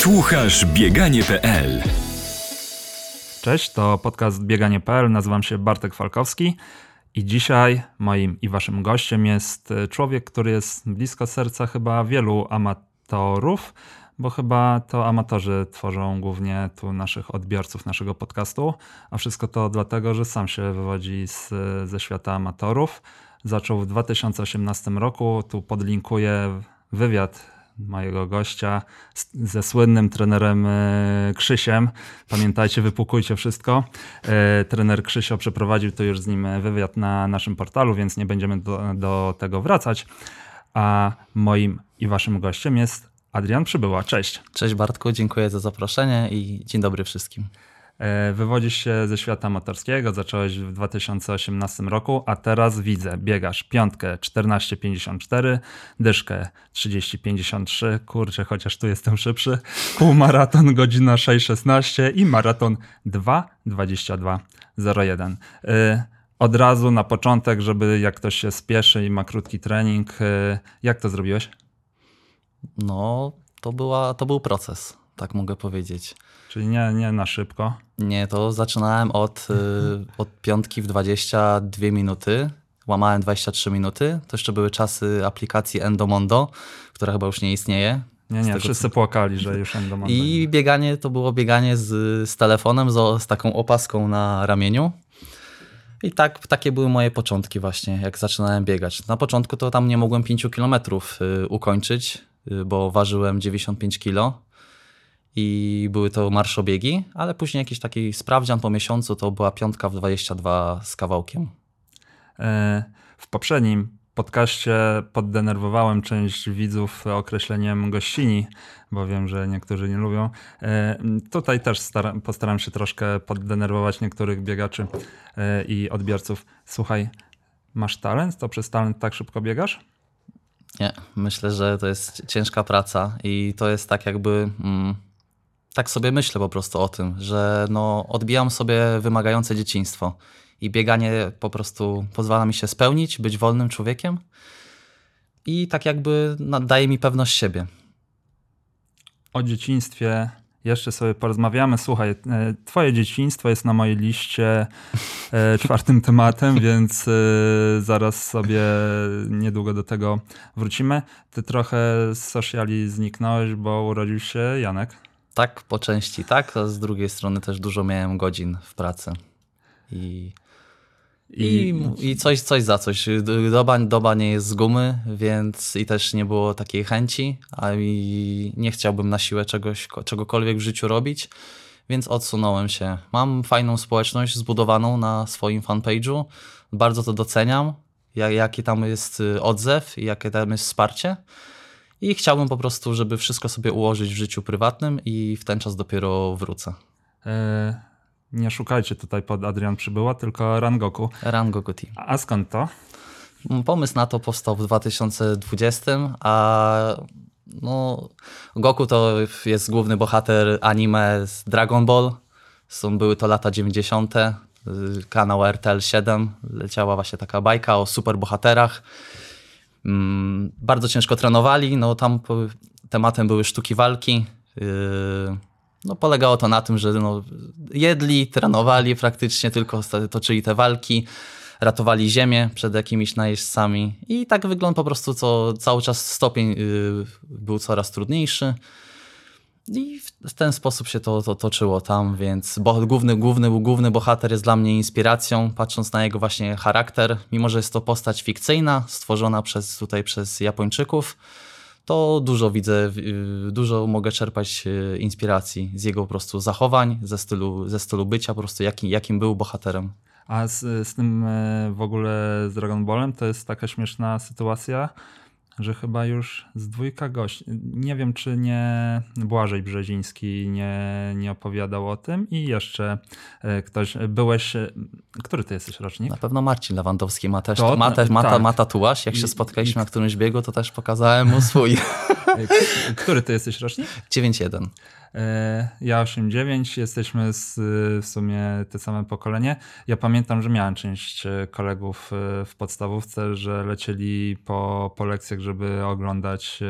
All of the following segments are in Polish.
Słuchasz bieganie.pl Cześć, to podcast bieganie.pl. Nazywam się Bartek Falkowski i dzisiaj moim i waszym gościem jest e, człowiek, który jest blisko serca chyba wielu amatorów, bo chyba to amatorzy tworzą głównie tu naszych odbiorców naszego podcastu, a wszystko to dlatego, że sam się wywodzi z, ze świata amatorów. Zaczął w 2018 roku, tu podlinkuję wywiad mojego gościa ze słynnym trenerem e, Krzysiem. Pamiętajcie, wypukujcie wszystko. E, trener Krzysio przeprowadził tu już z nim wywiad na naszym portalu, więc nie będziemy do, do tego wracać. A moim i waszym gościem jest Adrian Przybyła. Cześć. Cześć Bartku, dziękuję za zaproszenie i dzień dobry wszystkim. E, Wywodzisz się ze świata amatorskiego, zacząłeś w 2018 roku, a teraz widzę, biegasz piątkę 14,54, dyszkę 30,53, kurczę, chociaż tu jestem szybszy, półmaraton godzina 6,16 i maraton 2,22,01. E, Od razu na początek, żeby jak ktoś się spieszy i ma krótki trening, e, jak to zrobiłeś? No, to, była, to był proces, tak mogę powiedzieć. Czyli nie, nie na szybko. Nie, to zaczynałem od, y, od piątki w 22 minuty, łamałem 23 minuty. To jeszcze były czasy aplikacji Endomondo, która chyba już nie istnieje. Nie, nie, tego, wszyscy płakali, że już Endomondo I bieganie to było bieganie z, z telefonem, z, z taką opaską na ramieniu. I tak, takie były moje początki właśnie, jak zaczynałem biegać. Na początku to tam nie mogłem 5 kilometrów y, ukończyć, y, bo ważyłem 95 kilo i były to marszobiegi, ale później jakiś taki sprawdzian po miesiącu to była piątka w 22 z kawałkiem. E, W poprzednim podcaście poddenerwowałem część widzów określeniem gościni, bo wiem, że niektórzy nie lubią. E, Tutaj też staram, postaram się troszkę poddenerwować niektórych biegaczy e, i odbiorców. Słuchaj, masz talent? To przez talent tak szybko biegasz? Nie, myślę, że to jest ciężka praca i to jest tak jakby. Mm, tak sobie myślę po prostu o tym, że no, odbijam sobie wymagające dzieciństwo i bieganie po prostu pozwala mi się spełnić, być wolnym człowiekiem i tak jakby no, daje mi pewność siebie. O dzieciństwie jeszcze sobie porozmawiamy. Słuchaj, e, twoje dzieciństwo jest na mojej liście e, czwartym tematem, więc e, zaraz sobie niedługo do tego wrócimy. Ty trochę z sociali zniknąłeś, bo urodził się Janek. Tak, po części tak, a z drugiej strony też dużo miałem godzin w pracy. I, i, i coś, coś za coś. Doba, doba nie jest z gumy, więc i też nie było takiej chęci, a i nie chciałbym na siłę czegoś, czegokolwiek w życiu robić, więc odsunąłem się. Mam fajną społeczność zbudowaną na swoim fanpage'u. Bardzo to doceniam, jak, jaki tam jest y, odzew i jakie tam jest wsparcie. I chciałbym po prostu, żeby wszystko sobie ułożyć w życiu prywatnym i w ten czas dopiero wrócę. E, nie szukajcie tutaj pod Adrian Przybyła, tylko Rangoku. Rangoku Team. A skąd to? Pomysł na to powstał w 2020, a no, Goku to jest główny bohater anime z Dragon Ball. Są, były to lata 90. y, Kanał RTL 7. Leciała właśnie taka bajka o superbohaterach. Mm, bardzo ciężko trenowali. No, tam tematem były sztuki walki. Yy, no, polegało to na tym, że no, jedli, trenowali praktycznie, tylko toczyli te walki, ratowali ziemię przed jakimiś najeźdźcami i tak wygląd po prostu co, cały czas stopień yy, był coraz trudniejszy. I w- ten sposób się to, to toczyło tam, więc bo, główny, główny, główny bohater jest dla mnie inspiracją, patrząc na jego właśnie charakter. Mimo, że jest to postać fikcyjna, stworzona przez, tutaj przez Japończyków, to dużo widzę, yy, dużo mogę czerpać yy, inspiracji z jego po prostu zachowań, ze stylu, ze stylu bycia, po prostu jakim, jakim był bohaterem. A z, z tym e, w ogóle z Dragon Ballem to jest taka śmieszna sytuacja, że chyba już z dwójka gości. Nie wiem, czy nie Błażej Brzeziński nie, nie opowiadał o tym i jeszcze e, ktoś. Byłeś. e, Który ty jesteś rocznik? Na pewno Marcin Lewandowski ma też To- ma, też, ma, ta- tak. ma tatuaż. Jak się spotkaliśmy na którymś biegu, to też pokazałem mu swój. Który ty jesteś rocznik? 9-1. E, Ja 8-9, jesteśmy z, w sumie te same pokolenie. Ja pamiętam, że miałem część e, kolegów e, w podstawówce, że lecieli po, po lekcjach, żeby oglądać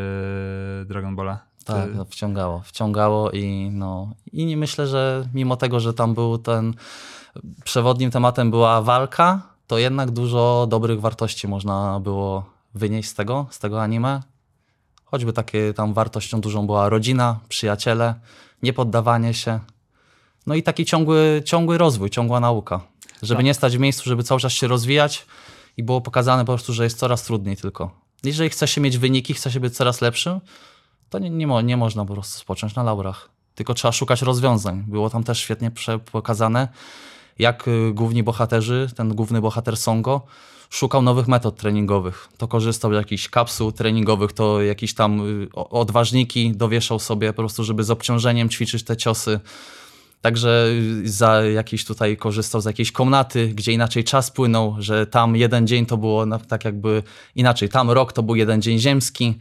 Dragon Balla. Tak, no, wciągało, wciągało i no i nie myślę, że mimo tego, że tam był ten przewodnim tematem była walka, to jednak dużo dobrych wartości można było wynieść z tego, z tego anime. Choćby takie tam wartością dużą była rodzina, przyjaciele, niepoddawanie się. No i taki ciągły, ciągły rozwój, ciągła nauka. Żeby Tak. nie stać w miejscu, żeby cały czas się rozwijać i było pokazane po prostu, że jest coraz trudniej tylko. Jeżeli chce się mieć wyniki, chce się być coraz lepszym, to nie, nie, mo, nie można po prostu spocząć na laurach. Tylko trzeba szukać rozwiązań. Było tam też świetnie pokazane, jak y, główni bohaterzy, ten główny bohater Songo, szukał nowych metod treningowych. To korzystał z jakichś kapsuł treningowych, to jakieś tam y, odważniki dowieszał sobie po prostu, żeby z obciążeniem ćwiczyć te ciosy. Także y, za jakiś tutaj korzystał z jakiejś komnaty, gdzie inaczej czas płynął, że tam jeden dzień to było tak jakby inaczej, tam rok to był jeden dzień ziemski.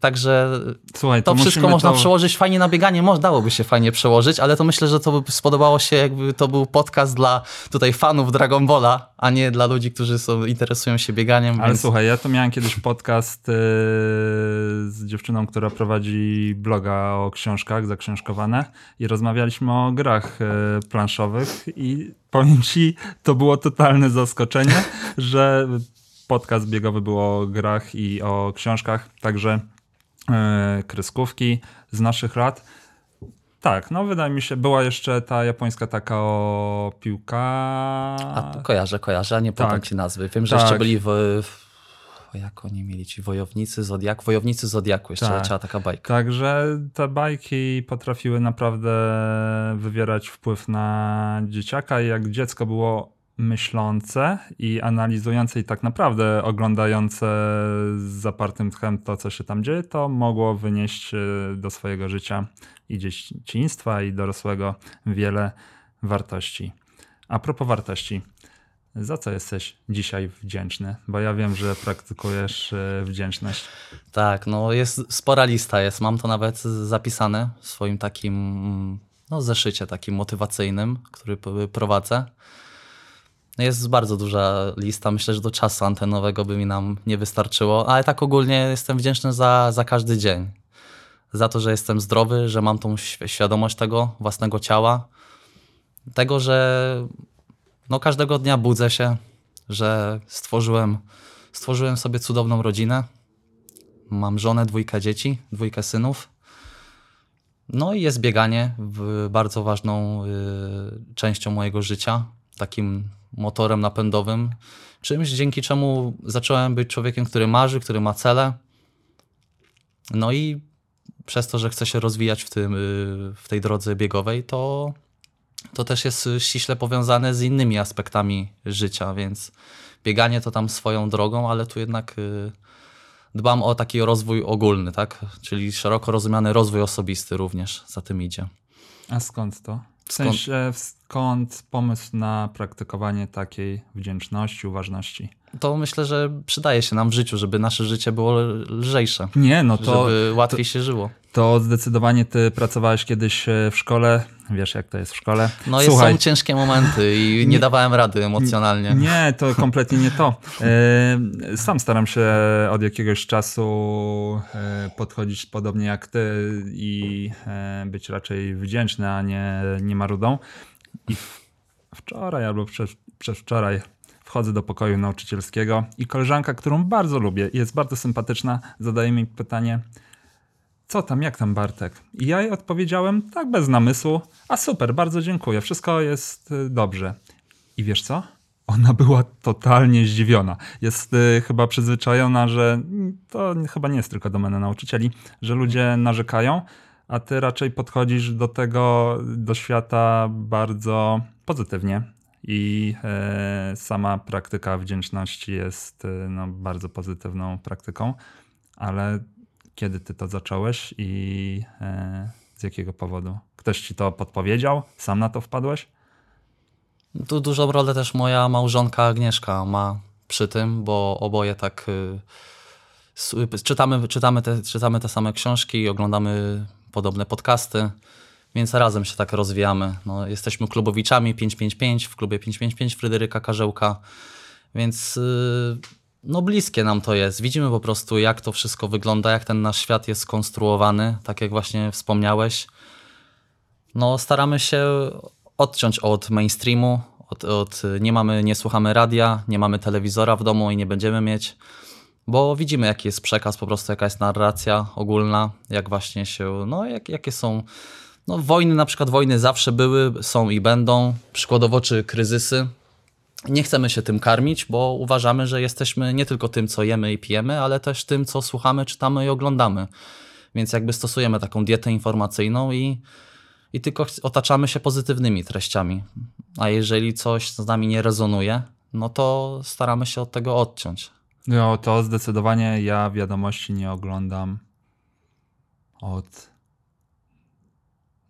Także Słuchaj, to to wszystko można to... przełożyć fajnie na bieganie, dałoby się fajnie przełożyć, ale to myślę, że to by spodobało się, jakby to był podcast dla tutaj fanów Dragon Balla, a nie dla ludzi, którzy są, interesują się bieganiem. Ale więc... słuchaj, ja to miałem kiedyś podcast yy, z dziewczyną, która prowadzi bloga o książkach, zaksiążkowane i rozmawialiśmy o grach yy, planszowych i powiem ci, to było totalne zaskoczenie, że podcast biegowy był o grach i o książkach, także kreskówki z naszych lat. Tak, no wydaje mi się, była jeszcze ta japońska taka o piłka... A, kojarzę, kojarzę, a nie pamiętam Tak. ci nazwy. Wiem, że Tak. jeszcze byli w... w jak oni mieli ci wojownicy Zodiaku? Wojownicy Zodiaku, jeszcze Tak. trzeba taka bajka. Także te bajki potrafiły naprawdę wywierać wpływ na dzieciaka i jak dziecko było myślące i analizujące i tak naprawdę oglądające z zapartym tchem to, co się tam dzieje, to mogło wynieść e, do swojego życia i dzieciństwa i dorosłego wiele wartości. A propos wartości, za co jesteś dzisiaj wdzięczny? Bo ja wiem, że praktykujesz e, wdzięczność. Tak, no jest spora lista jest. Mam to nawet zapisane w swoim takim mm, no, zeszycie takim motywacyjnym, który prowadzę. Jest bardzo duża lista. Myślę, że do czasu antenowego by mi nam nie wystarczyło, ale tak ogólnie jestem wdzięczny za, za każdy dzień. Za to, że jestem zdrowy, że mam tą świ- świadomość tego własnego ciała. Tego, że no, każdego dnia budzę się, że stworzyłem, stworzyłem sobie cudowną rodzinę. Mam żonę, dwójkę dzieci, dwójkę synów. No i jest bieganie bardzo ważną y, częścią mojego życia, takim motorem napędowym, czymś dzięki czemu zacząłem być człowiekiem, który marzy, który ma cele. No i przez to, że chcę się rozwijać w, tym, y, w tej drodze biegowej, to, to też jest ściśle powiązane z innymi aspektami życia, więc bieganie to tam swoją drogą, ale tu jednak y, dbam o taki rozwój ogólny, tak? Czyli szeroko rozumiany rozwój osobisty również za tym idzie. A skąd to? W sensie, skąd pomysł na praktykowanie takiej wdzięczności, uważności? To myślę, że przydaje się nam w życiu, żeby nasze życie było lżejsze, Nie, no to, żeby łatwiej się żyło. to zdecydowanie ty pracowałeś kiedyś e, w szkole, wiesz jak to jest w szkole. No Słuchaj, są ciężkie momenty i nie, dawałem rady emocjonalnie. Nie, to kompletnie nie to. E, Sam staram się od jakiegoś czasu e, podchodzić podobnie jak ty i być raczej wdzięczny, a nie, nie marudą. I wczoraj albo prze, przedwczoraj wchodzę do pokoju nauczycielskiego i koleżanka, którą bardzo lubię jest bardzo sympatyczna, zadaje mi pytanie, co tam, jak tam Bartek? I ja jej odpowiedziałem tak bez namysłu, a super, bardzo dziękuję, wszystko jest y, dobrze. I wiesz co? Ona była totalnie zdziwiona. Jest y, chyba przyzwyczajona, że to chyba nie jest tylko domena nauczycieli, że ludzie narzekają, a ty raczej podchodzisz do tego, do świata bardzo pozytywnie. I e, sama praktyka wdzięczności jest e, no, bardzo pozytywną praktyką, ale kiedy ty to zacząłeś i e, z jakiego powodu? Ktoś ci to podpowiedział? Sam na to wpadłeś? Tu dużą rolę też moja małżonka Agnieszka ma przy tym, bo oboje tak y, czytamy, czytamy, te, czytamy te same książki, oglądamy podobne podcasty, więc razem się tak rozwijamy. No, jesteśmy klubowiczami 555 w klubie 555 Fryderyka Karzełka, więc y, no bliskie nam to jest. Widzimy po prostu, jak to wszystko wygląda, jak ten nasz świat jest skonstruowany, tak jak właśnie wspomniałeś. No, staramy się odciąć od mainstreamu, od, od, nie mamy, nie słuchamy radia, nie mamy telewizora w domu i nie będziemy mieć, bo widzimy, jaki jest przekaz, po prostu jaka jest narracja ogólna, jak właśnie się, no, jak, jakie są, no, wojny, na przykład wojny zawsze były, są i będą, przykładowo, czy kryzysy, nie chcemy się tym karmić, bo uważamy, że jesteśmy nie tylko tym, co jemy i pijemy, ale też tym, co słuchamy, czytamy i oglądamy. Więc jakby stosujemy taką dietę informacyjną i, i tylko otaczamy się pozytywnymi treściami. A jeżeli coś z nami nie rezonuje, no to staramy się od tego odciąć. No to zdecydowanie ja wiadomości nie oglądam od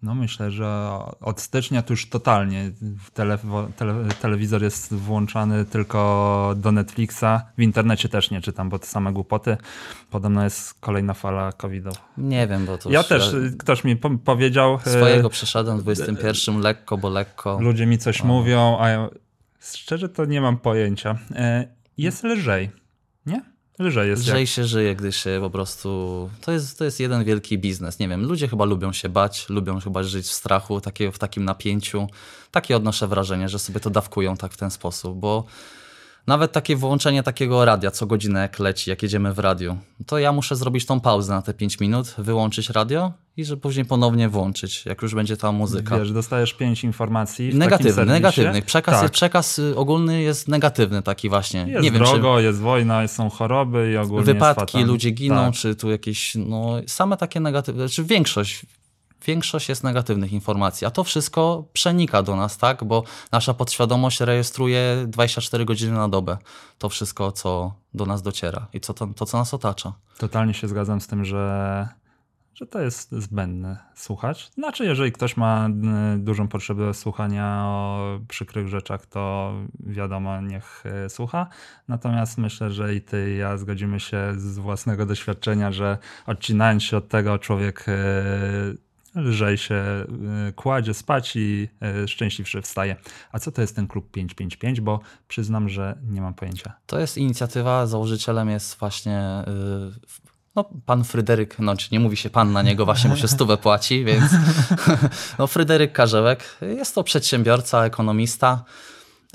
no myślę, że od stycznia to już totalnie tele, tele, telewizor jest włączany tylko do Netflixa. W internecie też nie czytam, bo to same głupoty. Podobno jest kolejna fala covidowa. Nie wiem, bo to Ja też, ktoś mi po powiedział... e, Swojego przeszedłem w 21 lekko, bo lekko. Ludzie mi coś o. mówią, a ja szczerze to nie mam pojęcia. E, jest lżej, nie? Lżej jest. Lżej jak... się żyje, gdy się po prostu. To jest, to jest jeden wielki biznes. Nie wiem, ludzie chyba lubią się bać, lubią chyba żyć w strachu, takie, w takim napięciu. Takie odnoszę wrażenie, że sobie to dawkują tak w ten sposób, bo nawet takie wyłączenie takiego radia co godzinę jak leci, jak jedziemy w radiu, to ja muszę zrobić tą pauzę na te 5 minut, wyłączyć radio i że później ponownie włączyć, jak już będzie ta muzyka. Wiesz, dostajesz pięć informacji. Negatywny, negatywny. Przekaz, tak. jest, przekaz y, ogólny jest negatywny taki właśnie. Jest Nie drogo, wiem, jest wojna, są choroby i ogólnie Wypadki, ludzie giną, tak. czy tu jakieś, no same takie negatywne, czy większość większość jest negatywnych informacji, a to wszystko przenika do nas, tak? Bo nasza podświadomość rejestruje 24 godziny na dobę to wszystko, co do nas dociera i co to, to co nas otacza. Totalnie się zgadzam z tym, że że to jest zbędne słuchać. Znaczy, jeżeli ktoś ma y, dużą potrzebę słuchania o przykrych rzeczach, to wiadomo, niech y, słucha. Natomiast myślę, że i ty i ja zgodzimy się z własnego doświadczenia, że odcinając się od tego, człowiek y, lżej się kładzie spać i szczęśliwszy wstaje. A co to jest ten klub 555? Bo przyznam, że nie mam pojęcia. To jest inicjatywa, założycielem jest właśnie no, pan Fryderyk, no nie mówi się pan na niego, właśnie mu się stówę płaci, więc no, Fryderyk Karzełek jest to przedsiębiorca, ekonomista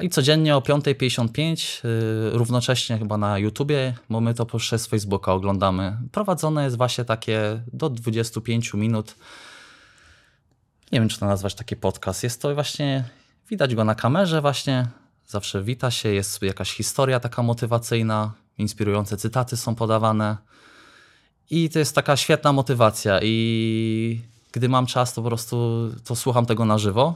i codziennie o 5.55, yy, równocześnie chyba na YouTubie, bo my to przez Facebooka oglądamy, prowadzone jest właśnie takie do 25 minut, nie wiem czy to nazwać taki podcast, jest to właśnie, widać go na kamerze właśnie, zawsze wita się, jest jakaś historia taka motywacyjna, inspirujące cytaty są podawane, i to jest taka świetna motywacja. I gdy mam czas, to po prostu to słucham tego na żywo,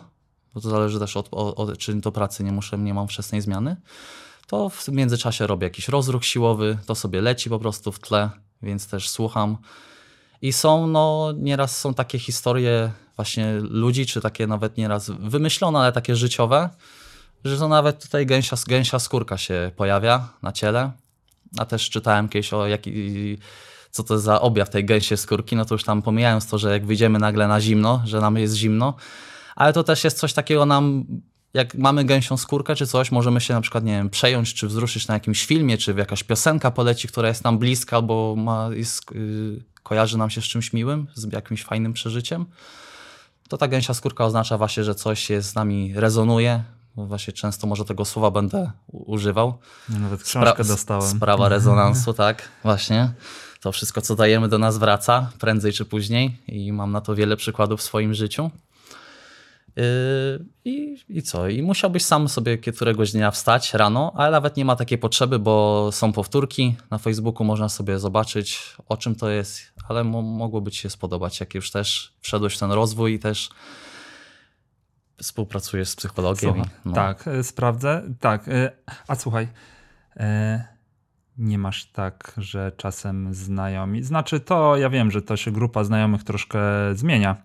bo to zależy też od, od, od czy do pracy nie muszę, nie mam wczesnej zmiany. To w międzyczasie robię jakiś rozruch siłowy, to sobie leci po prostu w tle, więc też słucham. I są, no, nieraz są takie historie właśnie ludzi, czy takie nawet nieraz wymyślone, ale takie życiowe, że to nawet tutaj gęsia, gęsia skórka się pojawia na ciele. A też czytałem kiedyś o jakiej co to za objaw tej gęsiej skórki, no to już tam pomijając to, że jak wyjdziemy nagle na zimno, że nam jest zimno, ale to też jest coś takiego nam, jak mamy gęsią skórkę czy coś, możemy się na przykład, nie wiem, przejąć czy wzruszyć na jakimś filmie, czy jakaś piosenka poleci, która jest nam bliska, albo ma, jest, yy, kojarzy nam się z czymś miłym, z jakimś fajnym przeżyciem, to ta gęsia skórka oznacza właśnie, że coś jest z nami rezonuje, właśnie często może tego słowa będę używał. Nawet książkę Spra dostałem. Sprawa rezonansu, tak, właśnie to wszystko, co dajemy, do nas wraca prędzej czy później i mam na to wiele przykładów w swoim życiu. Yy, I, I co? I musiałbyś sam sobie któregoś dnia wstać rano, ale nawet nie ma takiej potrzeby, bo są powtórki. Na Facebooku można sobie zobaczyć, o czym to jest, ale mo mogłoby Ci się spodobać, jak już też wszedłeś w ten rozwój i też współpracujesz z psychologiem. No. Tak, y, sprawdzę. Tak, y, a słuchaj. Y, nie masz tak, że czasem znajomi. Znaczy to, ja wiem, że to się grupa znajomych troszkę zmienia.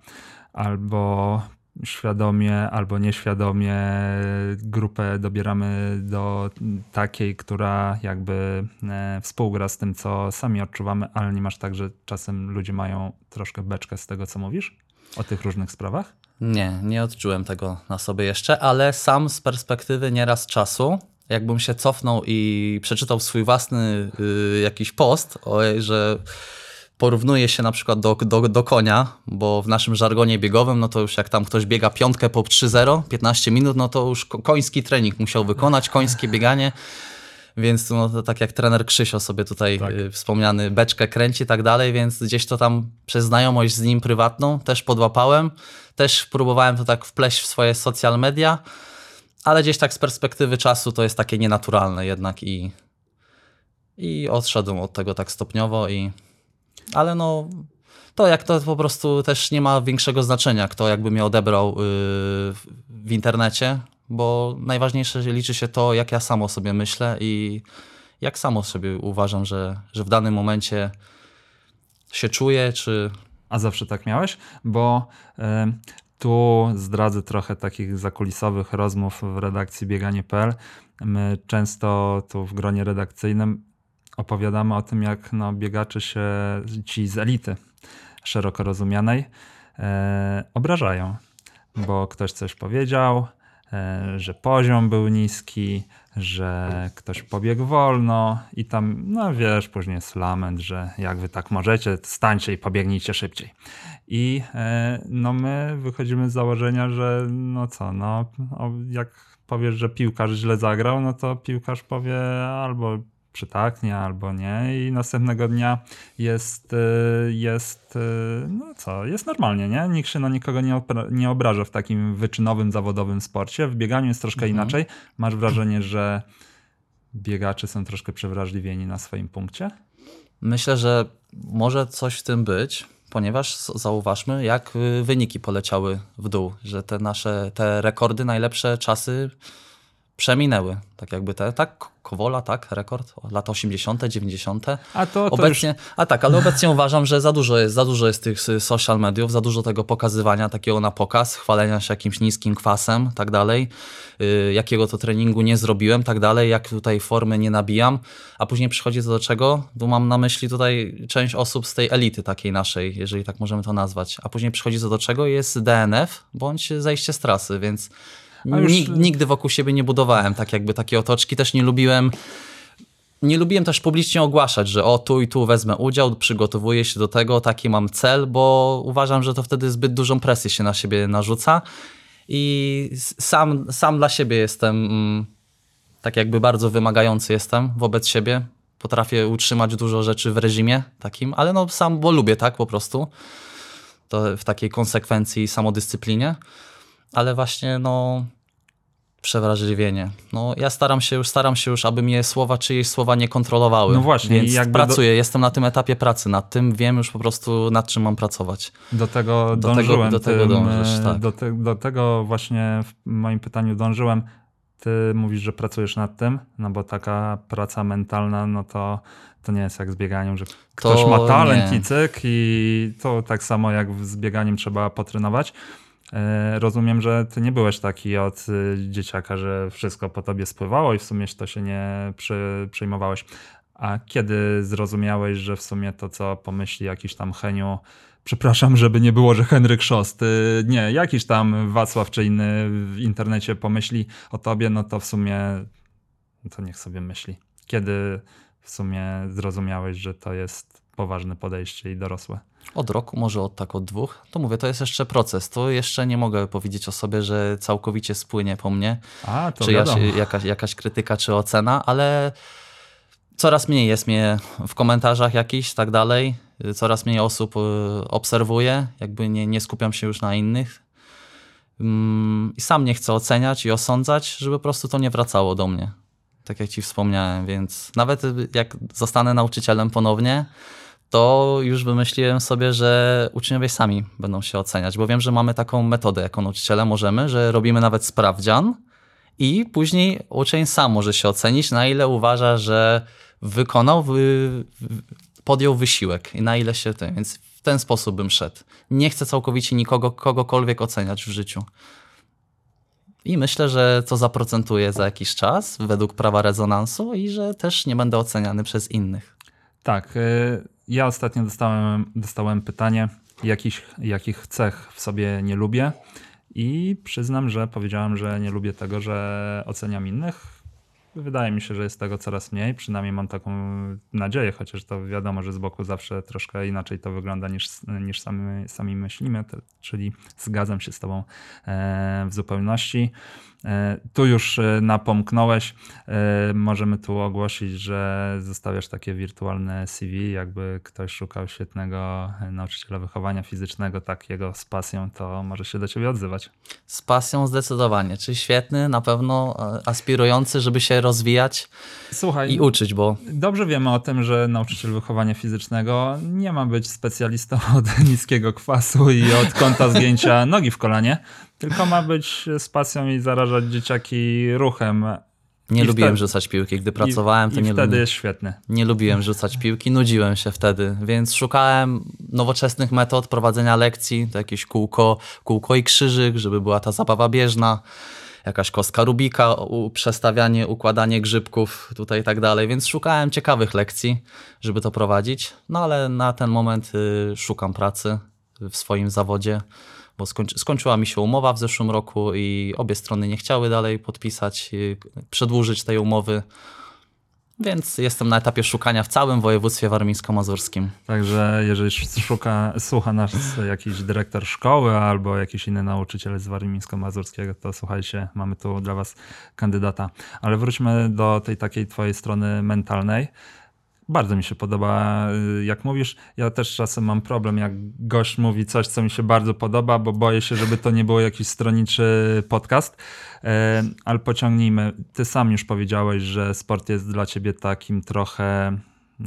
Albo świadomie, albo nieświadomie grupę dobieramy do takiej, która jakby e, współgra z tym, co sami odczuwamy, ale nie masz tak, że czasem ludzie mają troszkę beczkę z tego, co mówisz o tych różnych sprawach? Nie, nie odczułem tego na sobie jeszcze, ale sam z perspektywy nieraz czasu jakbym się cofnął i przeczytał swój własny y, jakiś post, o, że porównuje się na przykład do, do, do konia, bo w naszym żargonie biegowym, no to już jak tam ktoś biega piątkę po 3-0, 15 minut, no to już ko- koński trening musiał wykonać, końskie bieganie. Więc no, to tak jak trener Krzysio sobie tutaj Tak. y, wspomniany beczkę kręci i tak dalej, więc gdzieś to tam przez znajomość z nim prywatną też podłapałem. Też próbowałem to tak wpleść w swoje social media, ale gdzieś tak z perspektywy czasu to jest takie nienaturalne jednak i, i odszedłem od tego tak stopniowo i ale no to jak to po prostu też nie ma większego znaczenia, kto jakby mnie odebrał yy, w- internecie, bo najważniejsze, liczy się to, jak ja sam o sobie myślę i jak samo sobie uważam, że, że w danym momencie się czuję, czy A zawsze tak miałeś? Bo e, tu zdradzę trochę takich zakulisowych rozmów w redakcji bieganie.pl. My często tu w gronie redakcyjnym opowiadamy o tym, jak no, biegacze się, ci z elity szeroko rozumianej, e, obrażają, bo ktoś coś powiedział, e, że poziom był niski, że ktoś pobiegł wolno i tam, no wiesz, później jest lament, że jak wy tak możecie, stańcie i pobiegnijcie szybciej. I e, no my wychodzimy z założenia, że no co, no jak powiesz, że piłkarz źle zagrał, no to piłkarz powie albo przytaknie, albo nie i następnego dnia jest, y, jest y, no co, jest normalnie, nie? Nikt się na nikogo nie, nie obraża w takim wyczynowym, zawodowym sporcie. W bieganiu jest troszkę inaczej. Masz wrażenie, że biegacze są troszkę przewrażliwieni na swoim punkcie? Myślę, że może coś w tym być, ponieważ zauważmy, jak y, wyniki poleciały w dół, że te nasze te rekordy, najlepsze czasy przeminęły. Tak jakby te, tak, Kowola, tak, rekord, lata 80., 90. A to, to już Obecnie, a tak, ale obecnie uważam, że za dużo jest, za dużo jest tych social mediów, za dużo tego pokazywania takiego na pokaz, chwalenia się jakimś niskim kwasem, tak dalej, y, jakiego to treningu nie zrobiłem, tak dalej, jak tutaj formy nie nabijam, a później przychodzi to do czego? Tu mam na myśli tutaj część osób z tej elity takiej naszej, jeżeli tak możemy to nazwać, a później przychodzi to do czego? Jest DNF bądź zejście z trasy, więc już- nig- nigdy wokół siebie nie budowałem tak jakby takiej otoczki, też nie lubiłem nie lubiłem też publicznie ogłaszać, że o tu i tu wezmę udział, przygotowuję się do tego, taki mam cel, bo uważam, że to wtedy zbyt dużą presję się na siebie narzuca i sam, sam dla siebie jestem mm, tak jakby bardzo wymagający jestem wobec siebie. Potrafię utrzymać dużo rzeczy w reżimie takim, ale no sam, bo lubię tak po prostu. To w takiej konsekwencji i samodyscyplinie. Ale właśnie no przewrażliwienie. No, ja staram się już, staram się już, aby mnie słowa czyjeś słowa nie kontrolowały. No właśnie, Więc pracuję, jestem na tym etapie pracy nad tym, wiem już po prostu nad czym mam pracować. Do tego Do tego- dążyłem. do tego tym, dążysz, e, tak. do, te, do tego właśnie w moim pytaniu dążyłem. Ty mówisz, że pracujesz nad tym, no bo taka praca mentalna, no to, to nie jest jak z bieganiem, że ktoś ma talent nie. i cyk i to tak samo jak z bieganiem trzeba potrenować. E, Rozumiem, że ty nie byłeś taki od y, dzieciaka, że wszystko po tobie spływało i w sumie to się nie przy, przejmowałeś. A kiedy zrozumiałeś, że w sumie to, co pomyśli jakiś tam Heniu, przepraszam, żeby nie było, że Henryk Szost, nie, jakiś tam Wacław czy inny w internecie pomyśli o tobie, no to w sumie to niech sobie myśli. Kiedy w sumie zrozumiałeś, że to jest poważne podejście i dorosłe? Od roku, może od tak od dwóch. To mówię, to jest jeszcze proces. To jeszcze nie mogę powiedzieć o sobie, że całkowicie spłynie po mnie. A, to czy wiadomo. jakaś, jakaś krytyka, czy ocena, ale coraz mniej jest mnie w komentarzach jakichś, tak dalej. Coraz mniej osób y, obserwuję, jakby nie, nie skupiam się już na innych. Mm, I sam nie chcę oceniać i osądzać, żeby po prostu to nie wracało do mnie. Tak jak ci wspomniałem, więc nawet jak zostanę nauczycielem ponownie, to już wymyśliłem sobie, że uczniowie sami będą się oceniać, bo wiem, że mamy taką metodę jako nauczyciele, możemy, że robimy nawet sprawdzian i później uczeń sam może się ocenić, na ile uważa, że wykonał, wy, podjął wysiłek i na ile się tym, więc w ten sposób bym szedł. Nie chcę całkowicie nikogo, kogokolwiek oceniać w życiu. I myślę, że to zaprocentuje za jakiś czas według prawa rezonansu i że też nie będę oceniany przez innych. Tak, y, ja ostatnio dostałem, dostałem pytanie, jakich, jakich cech w sobie nie lubię i przyznam, że powiedziałem, że nie lubię tego, że oceniam innych. wydaje mi się, że jest tego coraz mniej. Przynajmniej mam taką nadzieję, chociaż to wiadomo, że z boku zawsze troszkę inaczej to wygląda niż, niż sami, sami myślimy. Czyli zgadzam się z Tobą e, w zupełności. E, tu już e, napomknąłeś. E, możemy tu ogłosić, że zostawiasz takie wirtualne CV. Jakby ktoś szukał świetnego nauczyciela wychowania fizycznego, takiego z pasją, to może się do ciebie odzywać. Z pasją zdecydowanie. Czyli świetny, na pewno aspirujący, żeby się rozwijać Słuchaj, i uczyć, bo Dobrze wiemy o tym, że nauczyciel wychowania fizycznego nie ma być specjalistą od niskiego kwasu i od kąta zgięcia nogi w kolanie, tylko ma być z pasją i zarażać dzieciaki ruchem. nie I lubiłem wtedy- rzucać piłki. Gdy pracowałem, to I nie, wtedy lubiłem, jest świetny. nie lubiłem rzucać piłki, nudziłem się wtedy, więc szukałem nowoczesnych metod prowadzenia lekcji, to jakieś kółko, kółko i krzyżyk, żeby była ta zabawa bieżna, jakaś kostka Rubika, przestawianie, układanie grzybków tutaj i tak dalej, więc szukałem ciekawych lekcji, żeby to prowadzić, no ale na ten moment y, szukam pracy w swoim zawodzie, bo skończy, skończyła mi się umowa w zeszłym roku i obie strony nie chciały dalej podpisać, y, przedłużyć tej umowy, więc jestem na etapie szukania w całym województwie warmińsko-mazurskim. Także jeżeli szuka, słucha nas jakiś dyrektor szkoły albo jakiś inny nauczyciel z warmińsko-mazurskiego, to słuchajcie, mamy tu dla was kandydata. Ale wróćmy do tej takiej twojej strony mentalnej. Bardzo mi się podoba, y, jak mówisz. Ja też czasem mam problem, jak gość mówi coś, co mi się bardzo podoba, bo boję się, żeby to nie było jakiś stronniczy podcast. E, Ale pociągnijmy. Ty sam już powiedziałeś, że sport jest dla ciebie takim trochę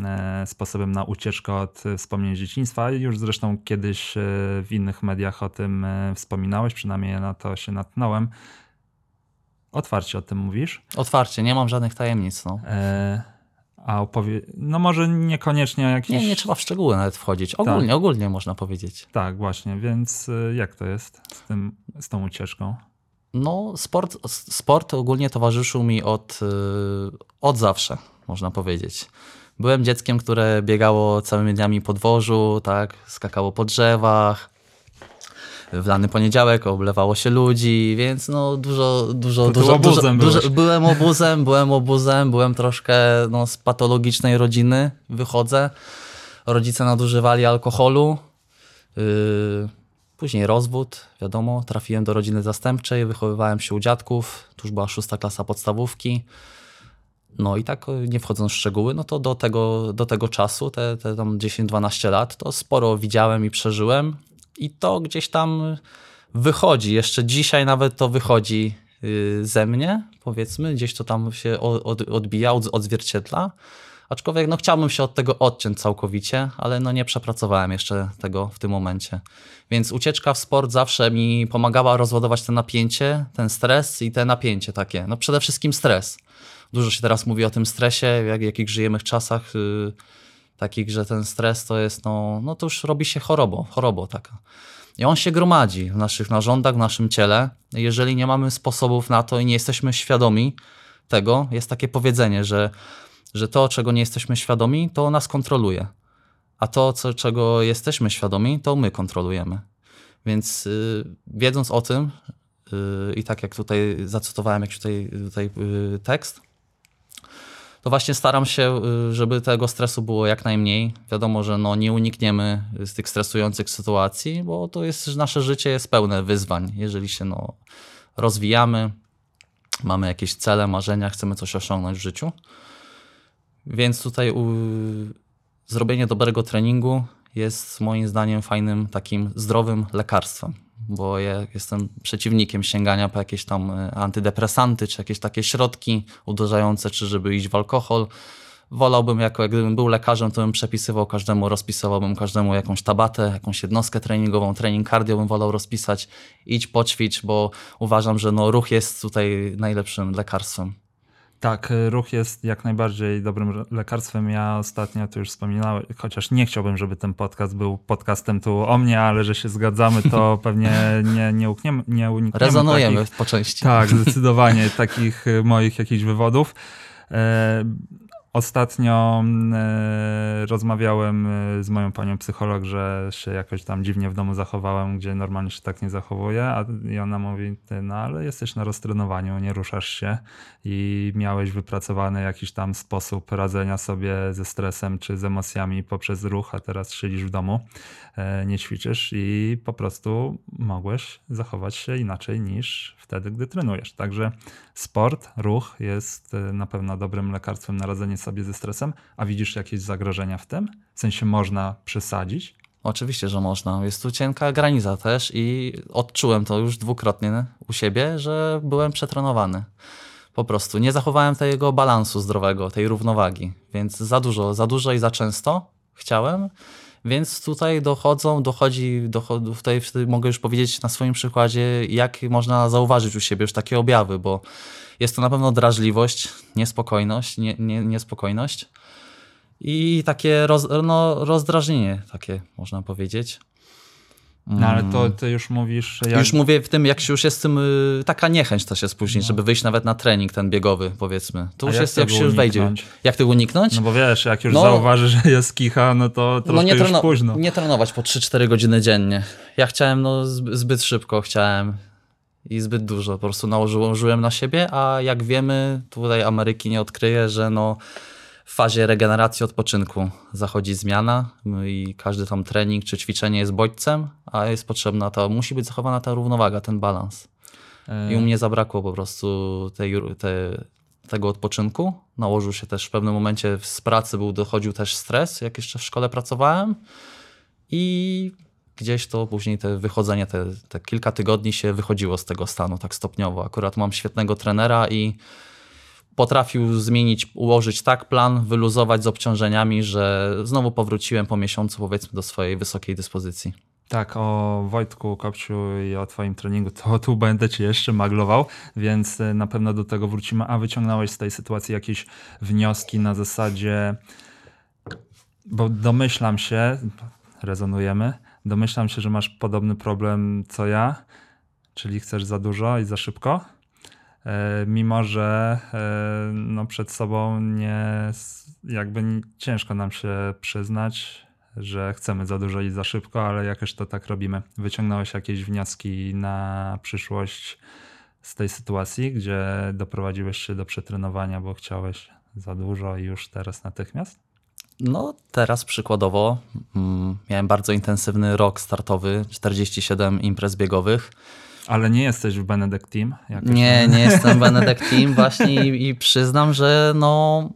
e, sposobem na ucieczkę od wspomnień dzieciństwa. Już zresztą kiedyś e, w innych mediach o tym wspominałeś, przynajmniej ja na to się natknąłem. Otwarcie o tym mówisz. Otwarcie, nie mam żadnych tajemnic. No. E, a opowie... No może niekoniecznie o jakiś... Nie, nie trzeba w szczegóły nawet wchodzić. Ogólnie, ogólnie można powiedzieć. Tak, właśnie, więc e, jak to jest z, tym, z tą ucieczką? No, sport, sport ogólnie towarzyszył mi od, y, od zawsze, można powiedzieć. Byłem dzieckiem, które biegało całymi dniami po dworzu, tak, skakało po drzewach. W lany poniedziałek oblewało się ludzi, więc no dużo, dużo, To dużo, obuzem dużo, dużo Byłem obuzem, byłem obuzem, byłem troszkę no, z patologicznej rodziny, wychodzę. Rodzice nadużywali alkoholu. Yy, Później rozwód, wiadomo, trafiłem do rodziny zastępczej, wychowywałem się u dziadków, tu już była szósta klasa podstawówki. No i tak, nie wchodząc w szczegóły, no to do tego, do tego czasu, te, te tam 10-12 lat, to sporo widziałem i przeżyłem i to gdzieś tam wychodzi, jeszcze dzisiaj nawet to wychodzi y, ze mnie, powiedzmy, gdzieś to tam się odbija, od- odzwierciedla. Aczkolwiek no, chciałbym się od tego odciąć całkowicie, ale no, nie przepracowałem jeszcze tego w tym momencie. Więc ucieczka w sport zawsze mi pomagała rozładować to napięcie, ten stres i te napięcie takie. No przede wszystkim stres. Dużo się teraz mówi o tym stresie, jak, jakich żyjemy w czasach yy, takich, że ten stres to jest, no, no to już robi się chorobą, chorobą taka. I on się gromadzi w naszych narządach, w naszym ciele. Jeżeli nie mamy sposobów na to i nie jesteśmy świadomi tego, jest takie powiedzenie, że, że to, czego nie jesteśmy świadomi, to nas kontroluje. A to, co, czego jesteśmy świadomi, to my kontrolujemy. Więc y, wiedząc o tym, y, i tak jak tutaj zacytowałem jakiś tutaj, tutaj y, tekst, to właśnie staram się, y, żeby tego stresu było jak najmniej. Wiadomo, że no, nie unikniemy z tych stresujących sytuacji, bo to jest, nasze życie jest pełne wyzwań. Jeżeli się no, rozwijamy, mamy jakieś cele, marzenia, chcemy coś osiągnąć w życiu. Więc tutaj u, zrobienie dobrego treningu jest moim zdaniem fajnym, takim zdrowym lekarstwem, bo ja jestem przeciwnikiem sięgania po jakieś tam e, antydepresanty, czy jakieś takie środki uderzające, czy żeby iść w alkohol. Wolałbym, jako jak gdybym był lekarzem, to bym przepisywał każdemu, rozpisywałbym każdemu jakąś tabatę, jakąś jednostkę treningową, trening cardio bym wolał rozpisać, idź poćwicz, bo uważam, że no, ruch jest tutaj najlepszym lekarstwem. Tak, y, ruch jest jak najbardziej dobrym lekarstwem. Ja ostatnio to już wspominałem, chociaż nie chciałbym, żeby ten podcast był podcastem tu o mnie, ale że się zgadzamy, to pewnie nie, nie, ukniemy, nie unikniemy Rezonujemy takich, po części. Tak, zdecydowanie takich y, moich jakichś wywodów. Ostatnio mm, e, rozmawiałem e, z moją panią psycholog, że się jakoś tam dziwnie w domu zachowałem, gdzie normalnie się tak nie zachowuję, a i ona mówi, ty, no ale jesteś na roztrenowaniu, nie ruszasz się i miałeś wypracowany jakiś tam sposób radzenia sobie ze stresem czy z emocjami poprzez ruch, a teraz siedzisz w domu, e, nie ćwiczysz i po prostu mogłeś zachować się inaczej niż wtedy, gdy trenujesz. Także sport, ruch jest e, na pewno dobrym lekarstwem na radzenie sobie ze stresem. A widzisz jakieś zagrożenia w tym? W sensie można przesadzić? Oczywiście, że można. Jest tu cienka granica też i odczułem to już dwukrotnie u siebie, że byłem przetrenowany. Po prostu nie zachowałem tego balansu zdrowego, tej równowagi, więc za dużo, za dużo i za często chciałem. Więc tutaj dochodzą, dochodzi, dochodzi tutaj mogę już powiedzieć na swoim przykładzie, jak można zauważyć u siebie już takie objawy, bo jest to na pewno drażliwość, niespokojność, nie, nie, niespokojność i takie roz, no, rozdrażnienie, takie można powiedzieć. No ale to ty już mówisz. Jak... Już mówię w tym, jak się już jest tym, y, taka niechęć też jest później, no. żeby wyjść nawet na trening ten biegowy, powiedzmy. To już jak jest, jak się już wejdzie. Jak tego uniknąć? No bo wiesz, jak już no, zauważysz, że jest kicha, no to troszkę no nie już późno. Nie trenować po 3-4 godziny dziennie. Ja chciałem, no zbyt szybko chciałem i zbyt dużo. Po prostu nałożyłem na siebie, a jak wiemy, tutaj Ameryki nie odkryje, że no w fazie regeneracji odpoczynku zachodzi zmiana i każdy tam trening czy ćwiczenie jest bodźcem, a jest potrzebna to, musi być zachowana ta równowaga, ten balans. I u mnie zabrakło po prostu tej, te, tego odpoczynku. Nałożył się też w pewnym momencie z pracy, był, dochodził też stres, jak jeszcze w szkole pracowałem. I gdzieś to później te wychodzenie, te, te kilka tygodni się wychodziło z tego stanu tak stopniowo. Akurat mam świetnego trenera i potrafił zmienić, ułożyć tak plan, wyluzować z obciążeniami, że znowu powróciłem po miesiącu powiedzmy do swojej wysokiej dyspozycji. Tak, o Wojtku Kopciu i o Twoim treningu to tu będę Cię jeszcze maglował, więc y, na pewno do tego wrócimy. A wyciągnąłeś z tej sytuacji jakieś wnioski na zasadzie, bo domyślam się, rezonujemy, domyślam się, że masz podobny problem co ja, czyli chcesz za dużo i za szybko mimo że e, no przed sobą nie, jakby ciężko nam się przyznać, że chcemy za dużo i za szybko, ale jakoś to tak robimy. Wyciągnąłeś jakieś wnioski na przyszłość z tej sytuacji, gdzie doprowadziłeś się do przetrenowania, bo chciałeś za dużo i już teraz natychmiast? No, teraz przykładowo mm, miałem bardzo intensywny rok startowy, 47 imprez biegowych. Ale nie jesteś w Benedect Team? Nie, nie jestem Benedect Team właśnie i, i przyznam, że no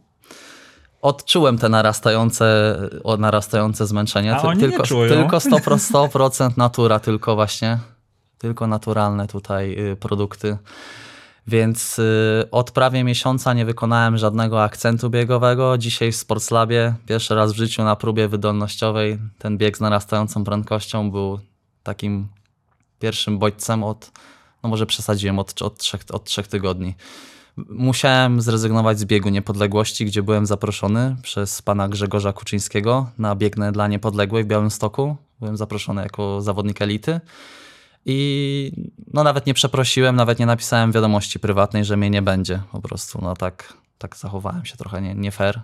odczułem te narastające, narastające zmęczenie. Oni tylko, tylko 100%, 100% natura, tylko właśnie, tylko naturalne tutaj y, produkty. Więc y, od prawie miesiąca nie wykonałem żadnego akcentu biegowego. Dzisiaj w Sportslabie pierwszy raz w życiu na próbie wydolnościowej ten bieg z narastającą prędkością był takim pierwszym bodźcem od, no może przesadziłem, od, od, trzech, od trzech tygodni. Musiałem zrezygnować z biegu niepodległości, gdzie byłem zaproszony przez pana Grzegorza Kuczyńskiego na biegnę dla niepodległej w Białymstoku. Byłem zaproszony jako zawodnik elity. I no nawet nie przeprosiłem, nawet nie napisałem wiadomości prywatnej, że mnie nie będzie. Po prostu no tak, tak zachowałem się trochę nie, nie fair.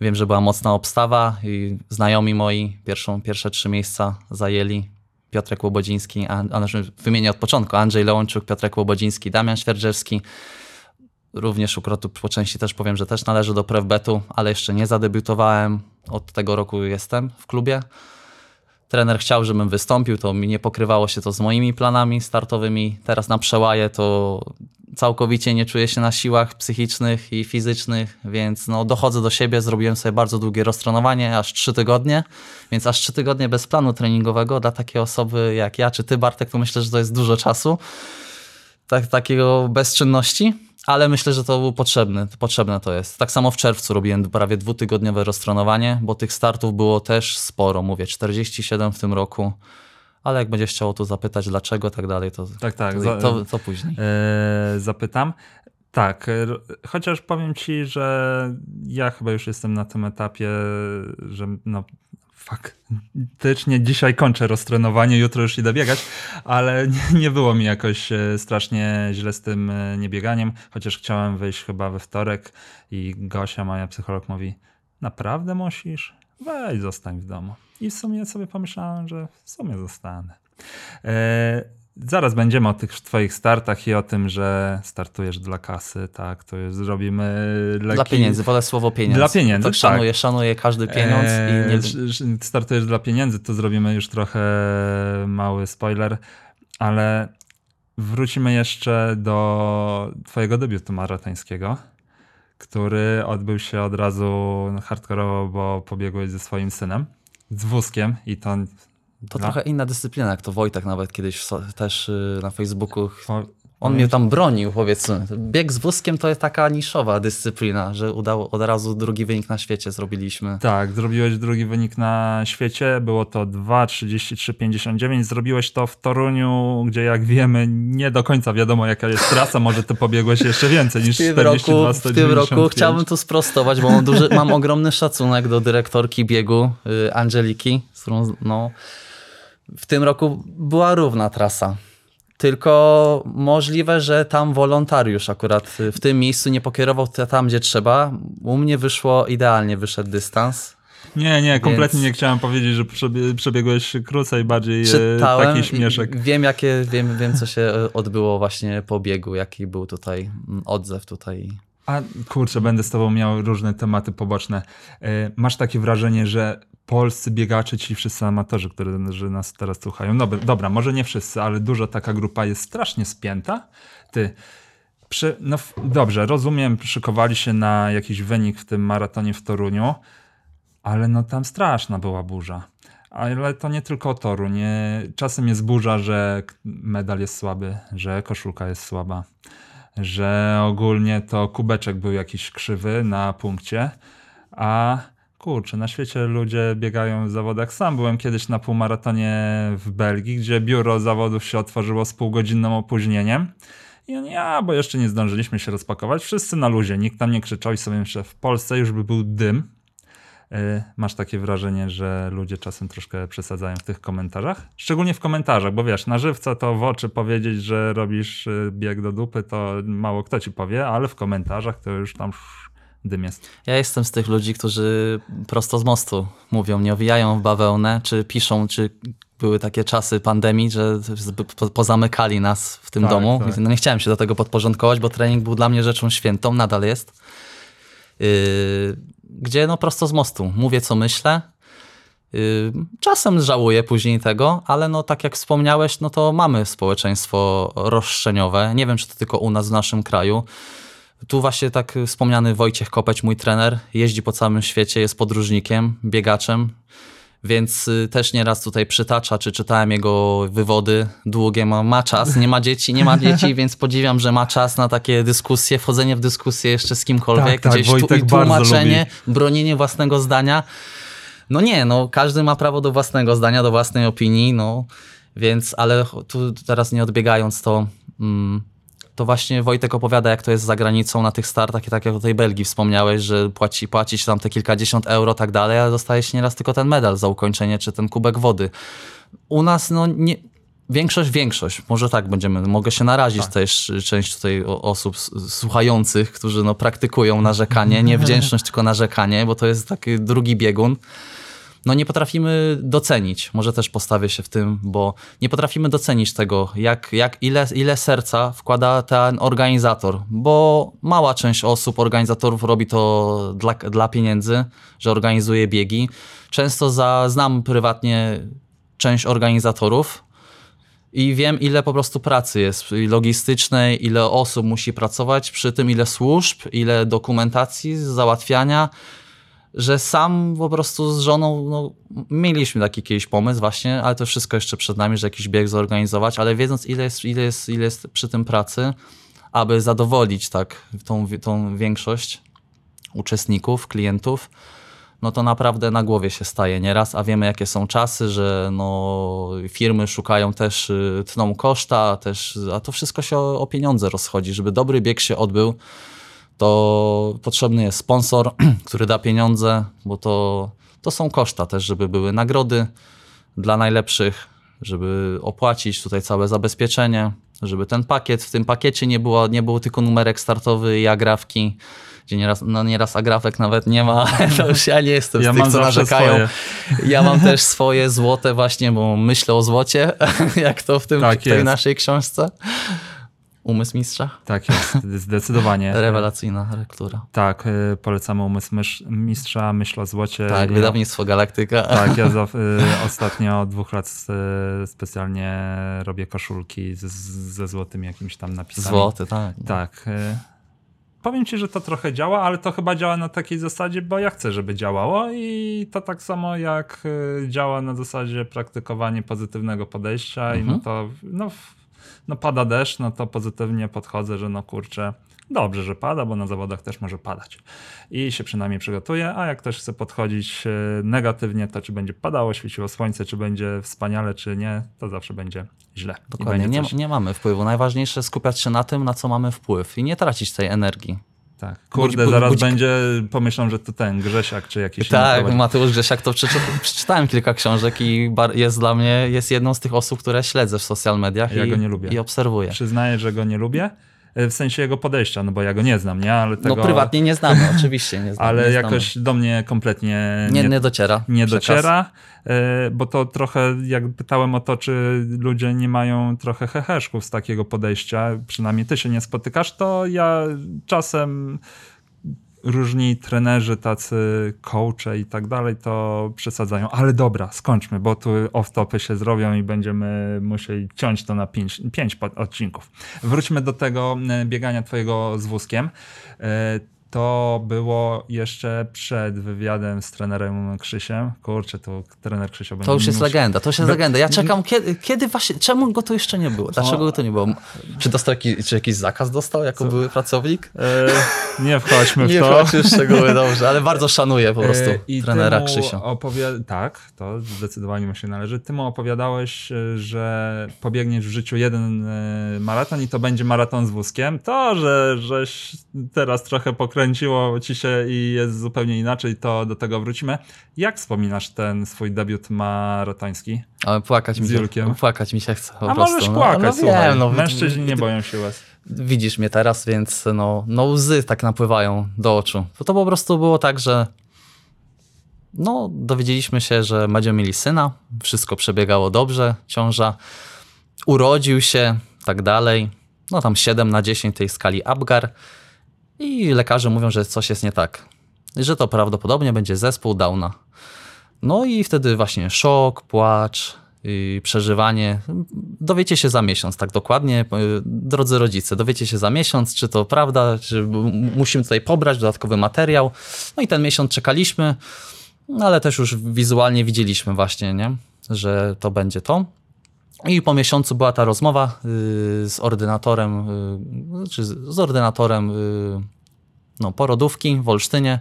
Wiem, że była mocna obstawa i znajomi moi pierwszą, pierwsze trzy miejsca zajęli. Piotrek Łobodziński, a, a znaczy wymienię od początku, Andrzej Lełączuk, Piotrek Łobodziński, Damian Świerczewski. Również u Krotu po części też powiem, że też należy do Prewbetu, ale jeszcze nie zadebiutowałem. Od tego roku jestem w klubie. Trener chciał, żebym wystąpił, to mi nie pokrywało się to z moimi planami startowymi. Teraz na przełaje to całkowicie nie czuję się na siłach psychicznych i fizycznych, więc no, dochodzę do siebie. Zrobiłem sobie bardzo długie roztrenowanie, aż trzy tygodnie, więc aż trzy tygodnie bez planu treningowego dla takiej osoby jak ja czy ty, Bartek, to myślę, że to jest dużo czasu. Tak, takiego bezczynności, ale myślę, że to był potrzebny, potrzebne to jest. Tak samo w czerwcu robiłem prawie dwutygodniowe roztrenowanie, bo tych startów było też sporo, mówię, 47 w tym roku ale jak będziesz chciał tu zapytać dlaczego, tak dalej, to, tak, tak, to, to, to później. Yy, zapytam. Tak, chociaż powiem ci, że ja chyba już jestem na tym etapie, że no, faktycznie dzisiaj kończę roztrenowanie, jutro już idę biegać, ale nie, nie było mi jakoś e, strasznie źle z tym e, niebieganiem, chociaż chciałem wyjść chyba we wtorek i Gosia, moja psycholog mówi, naprawdę musisz? Weź, zostań w domu. I w sumie sobie pomyślałem, że w sumie zostanę. E, zaraz będziemy o tych twoich startach i o tym, że startujesz dla kasy, tak, to jest, zrobimy leki. Dla pieniędzy, wolę słowo pieniądz. Dla pieniędzy, tak. tak. Szanuję, szanuję każdy pieniądz i nie... Sz- sz- startujesz dla pieniędzy, to zrobimy już trochę mały spoiler, ale wrócimy jeszcze do twojego debiutu maratońskiego, który odbył się od razu hardkorowo, bo pobiegłeś ze swoim synem, z wózkiem i to... To no, trochę inna dyscyplina, jak to Wojtek nawet kiedyś też y, na Facebooku. po- On mnie tam bronił, powiedzmy. Bieg z wózkiem to jest taka niszowa dyscyplina, że udało od razu drugi wynik na świecie zrobiliśmy. Tak, zrobiłeś drugi wynik na świecie, było to 2.33.59, zrobiłeś to w Toruniu, gdzie jak wiemy nie do końca wiadomo jaka jest trasa, może ty pobiegłeś jeszcze więcej niż W tym, roku, 42, w tym roku chciałbym tu sprostować, bo mam, duży, mam ogromny szacunek do dyrektorki biegu y, Angeliki, z którą no, w tym roku była równa trasa. Tylko możliwe, że tam wolontariusz akurat y, w tym miejscu nie pokierował tam, gdzie trzeba. U mnie wyszło idealnie, wyszedł dystans. Nie, nie, kompletnie Więc- nie chciałem powiedzieć, że przebie- przebiegłeś krócej, bardziej e, Czytałem taki śmieszek. wiem, jakie, wiem, wiem, co się e, odbyło właśnie po biegu, jaki był tutaj mm, odzew tutaj. A kurczę, będę z tobą miał różne tematy poboczne. E, Masz takie wrażenie, że polscy biegacze, ci wszyscy amatorzy, którzy nas teraz słuchają, dobra, dobra, może nie wszyscy, ale duża taka grupa jest strasznie spięta. Ty, przy, no dobrze, rozumiem, szykowali się na jakiś wynik w tym maratonie w Toruniu, ale no tam straszna była burza. Ale to nie tylko Toru, nie, czasem jest burza, że medal jest słaby, że koszulka jest słaba że ogólnie to kubeczek był jakiś krzywy na punkcie, a kurczę, na świecie ludzie biegają w zawodach. Sam byłem kiedyś na półmaratonie w Belgii, gdzie biuro zawodów się otworzyło z półgodzinnym opóźnieniem. I oni, a, bo jeszcze nie zdążyliśmy się rozpakować. Wszyscy na luzie, nikt tam nie krzyczał i sobie myślę, w Polsce już by był dym. Y, Masz takie wrażenie, że ludzie czasem troszkę przesadzają w tych komentarzach? Szczególnie w komentarzach, bo wiesz, na żywca to w oczy powiedzieć, że robisz y, bieg do dupy, to mało kto ci powie, ale w komentarzach to już tam dym jest. Ja jestem z tych ludzi, którzy prosto z mostu mówią, nie owijają w bawełnę, czy piszą, czy były takie czasy pandemii, że pozamykali nas w tym Tak, domu. tak. No nie chciałem się do tego podporządkować, bo trening był dla mnie rzeczą świętą, nadal jest. Yy, gdzie no prosto z mostu mówię, co myślę. Yy, Czasem żałuję później tego, ale no tak jak wspomniałeś, no to mamy społeczeństwo roszczeniowe. Nie wiem, czy to tylko u nas w naszym kraju. Tu właśnie tak wspomniany Wojciech Kopeć, mój trener, jeździ po całym świecie, jest podróżnikiem, biegaczem, więc y, też nieraz tutaj przytacza, czy czytałem jego wywody. Długie, ma, ma czas, nie ma dzieci, nie ma dzieci, więc podziwiam, że ma czas na takie dyskusje, wchodzenie w dyskusję jeszcze z kimkolwiek, Tak, tak, gdzieś tu, tłumaczenie, bronienie własnego zdania. No nie, no każdy ma prawo do własnego zdania, do własnej opinii, no. Więc, ale tu teraz nie odbiegając to, mm, to właśnie Wojtek opowiada, jak to jest za granicą na tych startach i tak jak o tej Belgii wspomniałeś, że płaci, płaci się tam te kilkadziesiąt euro tak dalej, ale dostaje się nieraz tylko ten medal za ukończenie, czy ten kubek wody. U nas, no nie... Większość, większość, może tak będziemy, mogę się narazić też część tutaj osób słuchających, którzy no praktykują narzekanie, nie wdzięczność, tylko narzekanie, bo to jest taki drugi biegun no nie potrafimy docenić, może też postawię się w tym, bo nie potrafimy docenić tego, jak, jak ile, ile serca wkłada ten organizator, bo mała część osób, organizatorów robi to dla, dla pieniędzy, że organizuje biegi. Często za, znam prywatnie część organizatorów, i wiem, ile po prostu pracy jest logistycznej, ile osób musi pracować przy tym, ile służb, ile dokumentacji, załatwiania, że sam po prostu z żoną, no, mieliśmy taki kiedyś pomysł właśnie, ale to wszystko jeszcze przed nami, że jakiś bieg zorganizować, ale wiedząc, ile jest, ile jest, ile jest przy tym pracy, aby zadowolić tak tą, tą większość uczestników, klientów, no to naprawdę na głowie się staje nieraz, a wiemy jakie są czasy, że no, firmy szukają też, y, tną koszta, też, a to wszystko się o, o pieniądze rozchodzi. Żeby dobry bieg się odbył, to potrzebny jest sponsor, który da pieniądze, bo to, to są koszta też, żeby były nagrody dla najlepszych, żeby opłacić tutaj całe zabezpieczenie, żeby ten pakiet, w tym pakiecie nie było, nie było tylko numerek startowy i agrafki, gdzie nieraz, no nieraz agrafek nawet nie ma, to już ja nie jestem Ja z tych, co narzekają. Ja mam też swoje złote właśnie, bo myślę o złocie, jak to w, tym, Tak tej naszej książce. Umysł mistrza. Tak jest, zdecydowanie. Rewelacyjna lektura. Tak, y, polecamy umysł mistrza, myśl o złocie. Tak, wydawnictwo Galaktyka. Tak, ja za, y, ostatnio od dwóch lat y, specjalnie robię koszulki z, z, ze złotymi jakimiś tam napisami. Złoty, tak. Tak. Powiem ci, że to trochę działa, ale to chyba działa na takiej zasadzie, bo ja chcę, żeby działało i to tak samo jak działa na zasadzie praktykowanie pozytywnego podejścia i no to no, no pada deszcz, no to pozytywnie podchodzę, że no kurczę, dobrze, że pada, bo na zawodach też może padać. I się przynajmniej przygotuję, a jak ktoś chce podchodzić y, negatywnie, to czy będzie padało, świeciło słońce, czy będzie wspaniale, czy nie, to zawsze będzie źle. Dokładnie, będzie nie, nie mamy wpływu. Najważniejsze skupiać się na tym, na co mamy wpływ i nie tracić tej energii. Tak. Kurde, Budzi- zaraz budzi- będzie, pomyślą, że to ten Grzesiak czy jakiś inny Tak, prowadzi. Mateusz Grzesiak to przeczy, przeczytałem kilka książek i jest dla mnie, jest jedną z tych osób, które śledzę w social mediach Ja i, go nie lubię. i obserwuję. Przyznaję, że go nie lubię, w sensie jego podejścia, no bo ja go nie znam, nie? Ale tego, No prywatnie nie znamy, oczywiście nie znamy. ale nie znamy. jakoś do mnie kompletnie nie, nie, nie dociera. nie przekaz. dociera, e, bo to trochę, jak pytałem o to, czy ludzie nie mają trochę heheszków z takiego podejścia, przynajmniej ty się nie spotykasz, to ja czasem różni trenerzy, tacy coache i tak dalej, to przesadzają. Ale dobra, skończmy, bo tu off-topy się zrobią i będziemy musieli ciąć to na pięć, odcinków. Wróćmy do tego e, biegania twojego z wózkiem. E, To było jeszcze przed wywiadem z trenerem Krzysiem. Kurczę, to trener Krzysio będzie To już jest legenda, to już jest Be- legenda. Ja czekam, kiedy, kiedy właśnie, czemu go to jeszcze nie było? Dlaczego go to nie było? Czy dostał jakiś, czy jakiś zakaz dostał jako były pracownik? E, nie wchodźmy w Nie to. wchodź w szczegóły, dobrze, ale bardzo szanuję po prostu E, I trenera Krzysio. Opowi- tak, to zdecydowanie mu się należy. Ty mu opowiadałeś, e, że pobiegniesz w życiu jeden e, maraton i to będzie maraton z wózkiem. To, że żeś teraz trochę pokręciło ci się i jest zupełnie inaczej, to do tego wrócimy. Jak wspominasz ten swój debiut maratoński? Ale płakać mi się, Julkiem. płakać mi się chce po A prostu. możesz no, płakać, no, słuchaj. wiem, no, Mężczyźni nie boją się łez. Widzisz mnie teraz, więc no, no łzy tak napływają do oczu. Bo to po prostu było tak, że no, dowiedzieliśmy się, że będziemy mieli syna, wszystko przebiegało dobrze, ciąża urodził się, tak dalej. No tam 7 na 10 tej skali Apgar i lekarze mówią, że coś jest nie tak. Że to prawdopodobnie będzie zespół Downa. No i wtedy właśnie szok, płacz, przeżywanie. Dowiecie się za miesiąc, tak dokładnie. Yy, Drodzy rodzice, dowiecie się za miesiąc, czy to prawda, czy musimy tutaj pobrać dodatkowy materiał. No i ten miesiąc czekaliśmy, no ale też już wizualnie widzieliśmy właśnie, nie? że to będzie to. I po miesiącu była ta rozmowa yy, z ordynatorem, yy, czy z, ordynatorem yy, no, porodówki w Olsztynie.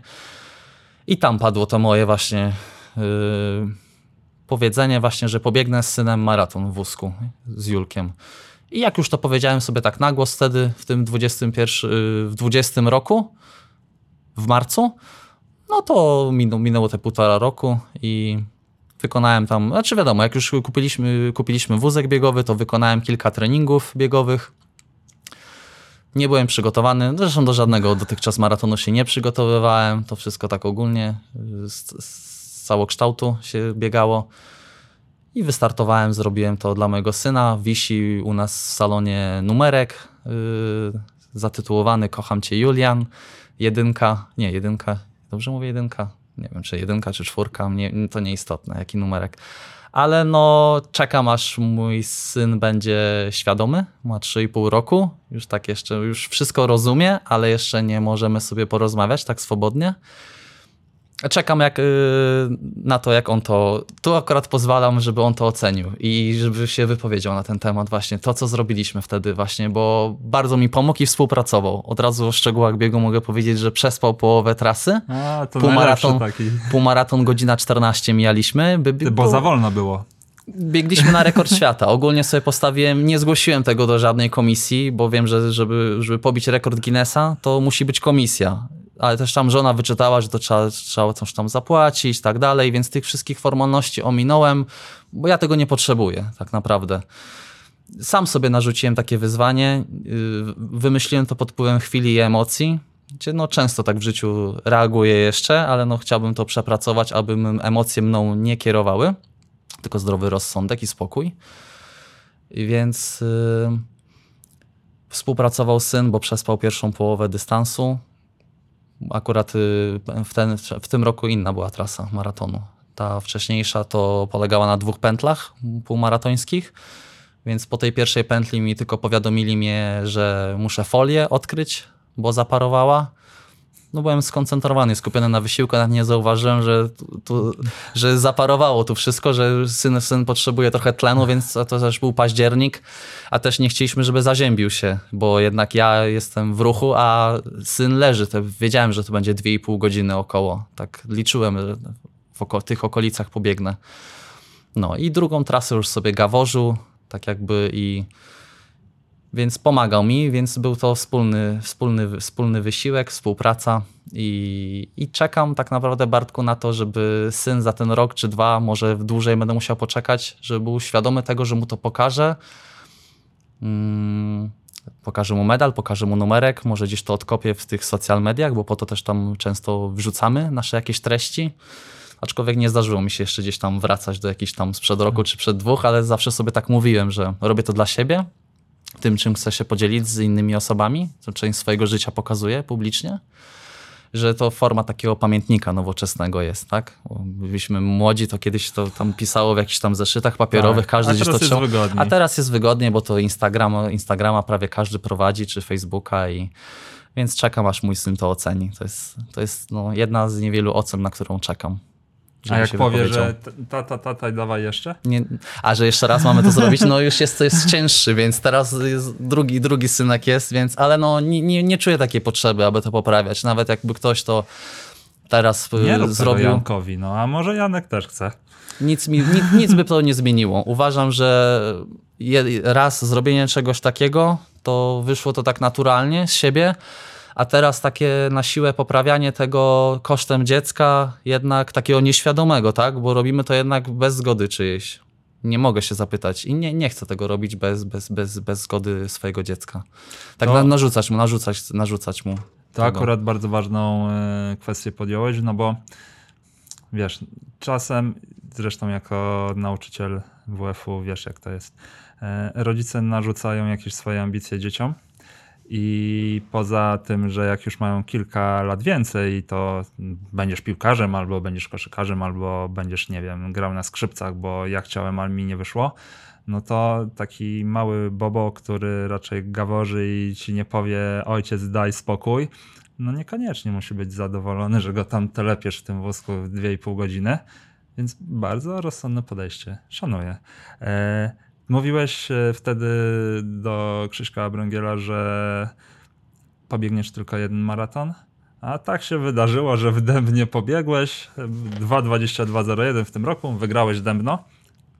I tam padło to moje właśnie powiedzenie właśnie, że pobiegnę z synem maraton w wózku z Julkiem. I jak już to powiedziałem sobie tak na głos wtedy, w tym 21, yy, w 20 roku, w marcu, no to minęło te półtora roku i wykonałem tam, znaczy wiadomo, jak już kupiliśmy, kupiliśmy wózek biegowy, to wykonałem kilka treningów biegowych. Nie byłem przygotowany, zresztą do żadnego dotychczas maratonu się nie przygotowywałem, to wszystko tak ogólnie z, z całokształtu się biegało. I wystartowałem, zrobiłem to dla mojego syna. Wisi u nas w salonie numerek yy, zatytułowany Kocham Cię Julian. Jedynka, nie jedynka, dobrze mówię jedynka? Nie wiem, czy jedynka, czy czwórka, nie, to nieistotne, jaki numerek. Ale no, czekam aż mój syn będzie świadomy, ma 3,5 roku, już tak jeszcze, już wszystko rozumie, ale jeszcze nie możemy sobie porozmawiać tak swobodnie. Czekam jak, y, na to, jak on to. Tu akurat pozwalam, żeby on to ocenił i żeby się wypowiedział na ten temat, właśnie to, co zrobiliśmy wtedy, właśnie, bo bardzo mi pomógł i współpracował. Od razu o szczegółach biegu mogę powiedzieć, że przespał połowę trasy. A, to Półmaraton, taki. półmaraton godzina 14 mijaliśmy. By, by, Bo za wolno było. Biegliśmy na rekord świata. Ogólnie sobie postawiłem, nie zgłosiłem tego do żadnej komisji, bo wiem, że żeby, żeby pobić rekord Guinnessa, to musi być komisja. Ale też tam żona wyczytała, że to trzeba, trzeba coś tam zapłacić i tak dalej, więc tych wszystkich formalności ominąłem, bo ja tego nie potrzebuję tak naprawdę. Sam sobie narzuciłem takie wyzwanie, yy, wymyśliłem to pod wpływem chwili i emocji, gdzie no często tak w życiu reaguję jeszcze, ale no chciałbym to przepracować, aby emocje mną nie kierowały, tylko zdrowy rozsądek i spokój. Więc yy, współpracował syn, bo przespał pierwszą połowę dystansu. Akurat yy, w, ten, w tym roku inna była trasa maratonu. Ta wcześniejsza to polegała na dwóch pętlach półmaratońskich, więc po tej pierwszej pętli mi tylko powiadomili mnie, że muszę folię odkryć, bo zaparowała no byłem skoncentrowany, skupiony na wysiłku, nawet nie zauważyłem, że, tu, że zaparowało tu wszystko, że syn, syn potrzebuje trochę tlenu, więc to też był październik, a też nie chcieliśmy, żeby zaziębił się, bo jednak ja jestem w ruchu, a syn leży. To wiedziałem, że to będzie 2,5 godziny około. Tak liczyłem, że w oko tych okolicach pobiegnę. No i drugą trasę już sobie gaworzył, tak jakby i więc pomagał mi, więc był to wspólny, wspólny, wspólny wysiłek, współpraca i, i czekam tak naprawdę Bartku na to, żeby syn za ten rok czy dwa, może dłużej będę musiał poczekać, żeby był świadomy tego, że mu to pokażę. Hmm, pokażę mu medal, pokażę mu numerek, może gdzieś to odkopię w tych social mediach, bo po to też tam często wrzucamy nasze jakieś treści. Aczkolwiek nie zdarzyło mi się jeszcze gdzieś tam wracać do jakichś tam sprzed roku czy przed dwóch, ale zawsze sobie tak mówiłem, że robię to dla siebie, tym, czym chcę się podzielić z innymi osobami, co część swojego życia pokazuje publicznie, że to forma takiego pamiętnika nowoczesnego jest, tak? Byliśmy młodzi, to kiedyś to tam pisało w jakichś tam zeszytach papierowych, tak. każdy gdzieś to trzeba. A teraz jest wygodnie, bo to Instagram, Instagrama prawie każdy prowadzi, czy Facebooka i więc czekam, aż mój syn to oceni. To jest, to jest no, jedna z niewielu ocen, na którą czekam. A jak powie, że tata, tata, dawaj jeszcze? Nie, a że jeszcze raz mamy to zrobić, no już jest to jest cięższy, więc teraz drugi, drugi synek jest, więc, ale no nie, nie, nie czuję takiej potrzeby, aby to poprawiać. Nawet jakby ktoś to teraz y, nie zrobił. Jankowi, no a może Janek też chce. Nic, mi, nic, nic by to nie zmieniło. Uważam, że raz zrobienie czegoś takiego, to wyszło to tak naturalnie z siebie, a teraz takie na siłę poprawianie tego kosztem dziecka, jednak takiego nieświadomego, tak? Bo robimy to jednak bez zgody czyjejś. Nie mogę się zapytać i nie, nie chcę tego robić bez, bez, bez, bez zgody swojego dziecka. Tak to, narzucać mu, narzucać, narzucać mu. To tego. akurat bardzo ważną e, kwestię podjąłeś, no bo wiesz, czasem, zresztą jako nauczyciel WF-u wiesz jak to jest, e, rodzice narzucają jakieś swoje ambicje dzieciom, i poza tym, że jak już mają kilka lat więcej, to będziesz piłkarzem, albo będziesz koszykarzem, albo będziesz, nie wiem, grał na skrzypcach, bo ja chciałem, ale mi nie wyszło. No to taki mały bobo, który raczej gaworzy i ci nie powie, ojciec, daj spokój, no niekoniecznie musi być zadowolony, że go tam telepiesz w tym wózku w 2,5 godziny. Więc bardzo rozsądne podejście. Szanuję. E, Mówiłeś e, wtedy do Krzyśka Brągiela, że pobiegniesz tylko jeden maraton, a tak się wydarzyło, że w Dębnie pobiegłeś 2.22.01 w tym roku, wygrałeś Dębno.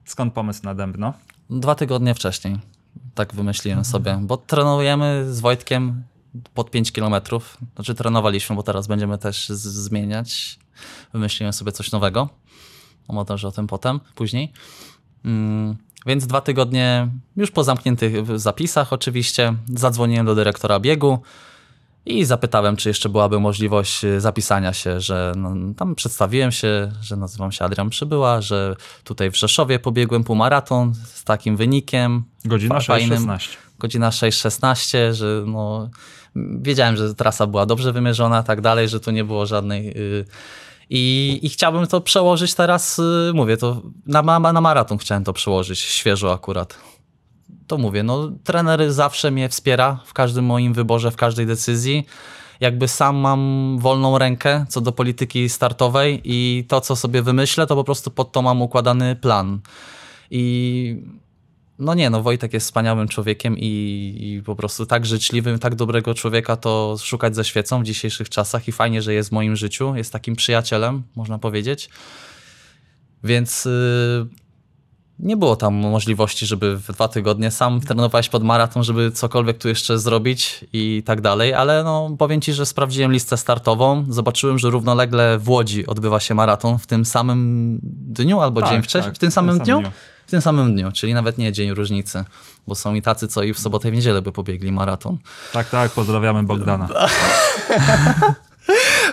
Skąd pomysł na Dębno? Dwa tygodnie wcześniej. Tak wymyśliłem mhm. sobie, bo trenujemy z Wojtkiem pod 5 kilometrów. Znaczy trenowaliśmy, bo teraz będziemy też zmieniać. Wymyśliłem sobie coś nowego. Może o tym potem, później. Mm. Więc dwa tygodnie już po zamkniętych zapisach oczywiście zadzwoniłem do dyrektora biegu i zapytałem, czy jeszcze byłaby możliwość y, zapisania się, że no, tam przedstawiłem się, że nazywam się Adrian Przybyła, że tutaj w Rzeszowie pobiegłem półmaraton z takim wynikiem. Godzina 6.16. Godzina 6.16, że no, wiedziałem, że trasa była dobrze wymierzona, tak dalej, że tu nie było żadnej... Yy, i, I chciałbym to przełożyć teraz, y, mówię, to na, na maraton chciałem to przełożyć, świeżo akurat. To mówię, no trener zawsze mnie wspiera w każdym moim wyborze, w każdej decyzji. Jakby sam mam wolną rękę co do polityki startowej i to, co sobie wymyślę, to po prostu pod to mam układany plan. I no nie, no Wojtek jest wspaniałym człowiekiem i, i, po prostu tak życzliwym, tak dobrego człowieka to szukać ze świecą w dzisiejszych czasach i fajnie, że jest w moim życiu, jest takim przyjacielem, można powiedzieć. Więc yy, nie było tam możliwości, żeby w dwa tygodnie sam trenowałeś pod maraton, żeby cokolwiek tu jeszcze zrobić i tak dalej, ale no, powiem ci, że sprawdziłem listę startową, zobaczyłem, że równolegle w Łodzi odbywa się maraton w tym samym dniu albo Tak, dzień wcześniej, tak, w tym samym dniu? dniu. W tym samym dniu, czyli nawet nie dzień różnicy, bo są i tacy, co i w sobotę i w niedzielę by pobiegli maraton. Tak, tak, pozdrawiamy Bogdana.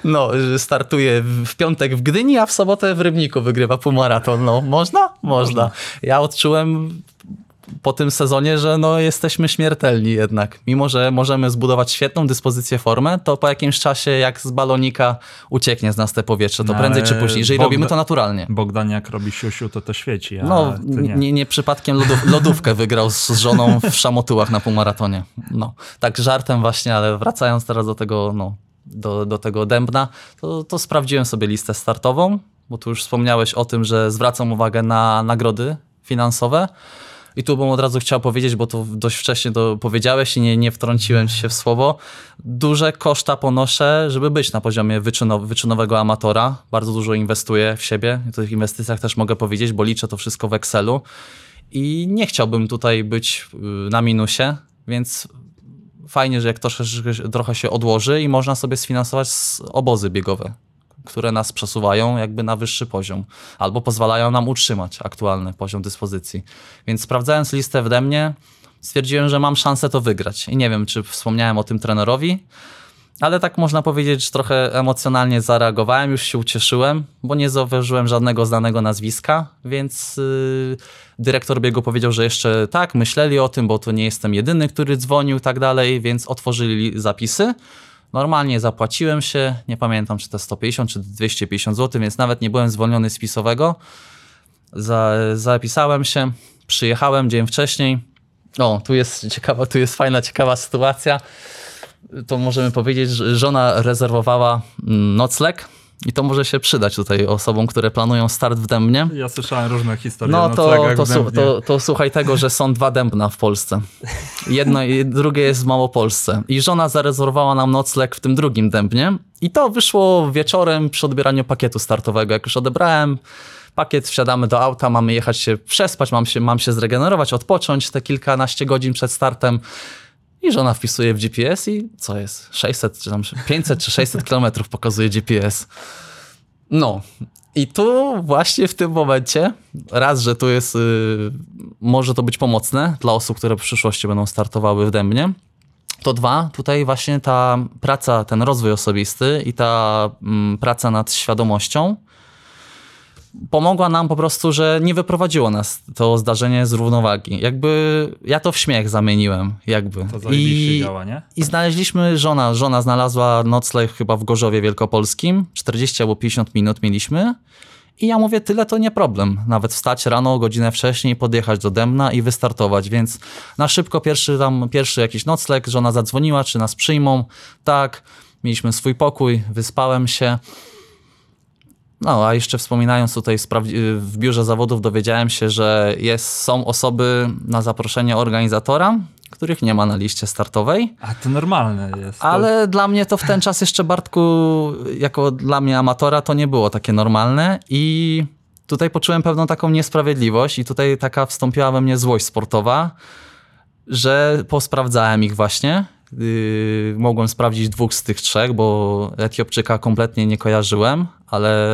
No, startuje w piątek w Gdyni, a w sobotę w Rybniku wygrywa półmaraton. No, można? Można. Ja odczułem po tym sezonie, że no, jesteśmy śmiertelni jednak. Mimo, że możemy zbudować świetną dyspozycję formę, to po jakimś czasie, jak z balonika ucieknie z nas te powietrze, to No, prędzej czy później, jeżeli Bogda- robimy to naturalnie. Bogdan jak robi siusiu, to to świeci, No, nie. nie, nie przypadkiem lodów, lodówkę wygrał z żoną w szamotułach na półmaratonie. No, tak żartem właśnie, ale wracając teraz do tego, no, do, do tego dębna, to, to sprawdziłem sobie listę startową, bo tu już wspomniałeś o tym, że zwracam uwagę na nagrody finansowe. I tu bym od razu chciał powiedzieć, bo to dość wcześnie to powiedziałeś i nie, nie wtrąciłem ci się w słowo. Duże koszta ponoszę, żeby być na poziomie wyczynow wyczynowego amatora. Bardzo dużo inwestuję w siebie. O tych inwestycjach też mogę powiedzieć, bo liczę to wszystko w Excelu. I nie chciałbym tutaj być y, na minusie, więc fajnie, że jak troszkę, trochę się odłoży i można sobie sfinansować obozy biegowe, które nas przesuwają jakby na wyższy poziom, albo pozwalają nam utrzymać aktualny poziom dyspozycji. Więc sprawdzając listę wde mnie, stwierdziłem, że mam szansę to wygrać. I nie wiem, czy wspomniałem o tym trenerowi, ale tak można powiedzieć, że trochę emocjonalnie zareagowałem, już się ucieszyłem, bo nie zauważyłem żadnego znanego nazwiska, więc yy, dyrektor biegu powiedział, że jeszcze tak, myśleli o tym, bo to nie jestem jedyny, który dzwonił i tak dalej, więc otworzyli zapisy. Normalnie zapłaciłem się, nie pamiętam czy to 150 czy 250 zł, więc nawet nie byłem zwolniony z pisowego. Za, zapisałem się, przyjechałem dzień wcześniej. O, tu jest ciekawa, tu jest fajna, ciekawa sytuacja to możemy powiedzieć, że żona rezerwowała mm, nocleg i to może się przydać tutaj osobom, które planują start w Dębnie. Ja słyszałem różne historie No to, to, su- to, to słuchaj tego, że są dwa Dębna w Polsce. Jedno i drugie jest w Małopolsce. I żona zarezerwowała nam nocleg w tym drugim Dębnie i to wyszło wieczorem przy odbieraniu pakietu startowego. Jak już odebrałem pakiet, wsiadamy do auta, mamy jechać się przespać, mam się, mam się zregenerować, odpocząć te kilkanaście godzin przed startem. I żona wpisuje w GPS i co jest? 600 czy tam 500 czy 600 kilometrów pokazuje GPS. No. I tu właśnie w tym momencie, raz, że tu jest, y, może to być pomocne dla osób, które w przyszłości będą startowały w Dębnie, to dwa, tutaj właśnie ta praca, ten rozwój osobisty i ta mm, praca nad świadomością pomogła nam po prostu, że nie wyprowadziło nas to zdarzenie z równowagi. Jakby ja to w śmiech zamieniłem, jakby. To zajebiście działa, nie? I znaleźliśmy, żona, żona znalazła nocleg chyba w Gorzowie Wielkopolskim, 40 albo 50 minut mieliśmy. I ja mówię, tyle to nie problem. Nawet wstać rano, godzinę wcześniej, podjechać do Demna i wystartować. Więc na szybko pierwszy tam, pierwszy jakiś nocleg, żona zadzwoniła, czy nas przyjmą. Tak, mieliśmy swój pokój, wyspałem się. No, a jeszcze wspominając tutaj w biurze zawodów dowiedziałem się, że jest, są osoby na zaproszenie organizatora, których nie ma na liście startowej. A to normalne jest. To- Ale dla mnie to w ten czas jeszcze, Bartku, jako dla mnie amatora, to nie było takie normalne i tutaj poczułem pewną taką niesprawiedliwość i tutaj taka wstąpiła we mnie złość sportowa, że posprawdzałem ich właśnie. Yy, mogłem sprawdzić dwóch z tych trzech, bo Etiopczyka kompletnie nie kojarzyłem, ale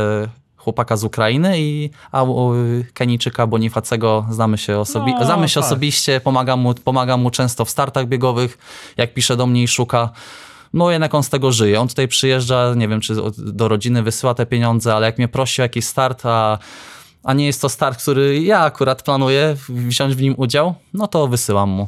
chłopaka z Ukrainy i a u Kenijczyka Bonifacego znamy się, osobi- No, znamy się tak. osobiście, pomagam mu, pomagam mu często w startach biegowych, jak pisze do mnie i szuka. No jednak on z tego żyje. On tutaj przyjeżdża, nie wiem, czy do rodziny wysyła te pieniądze, ale jak mnie prosi o jakiś start, a, a nie jest to start, który ja akurat planuję wziąć w nim udział, no to wysyłam mu.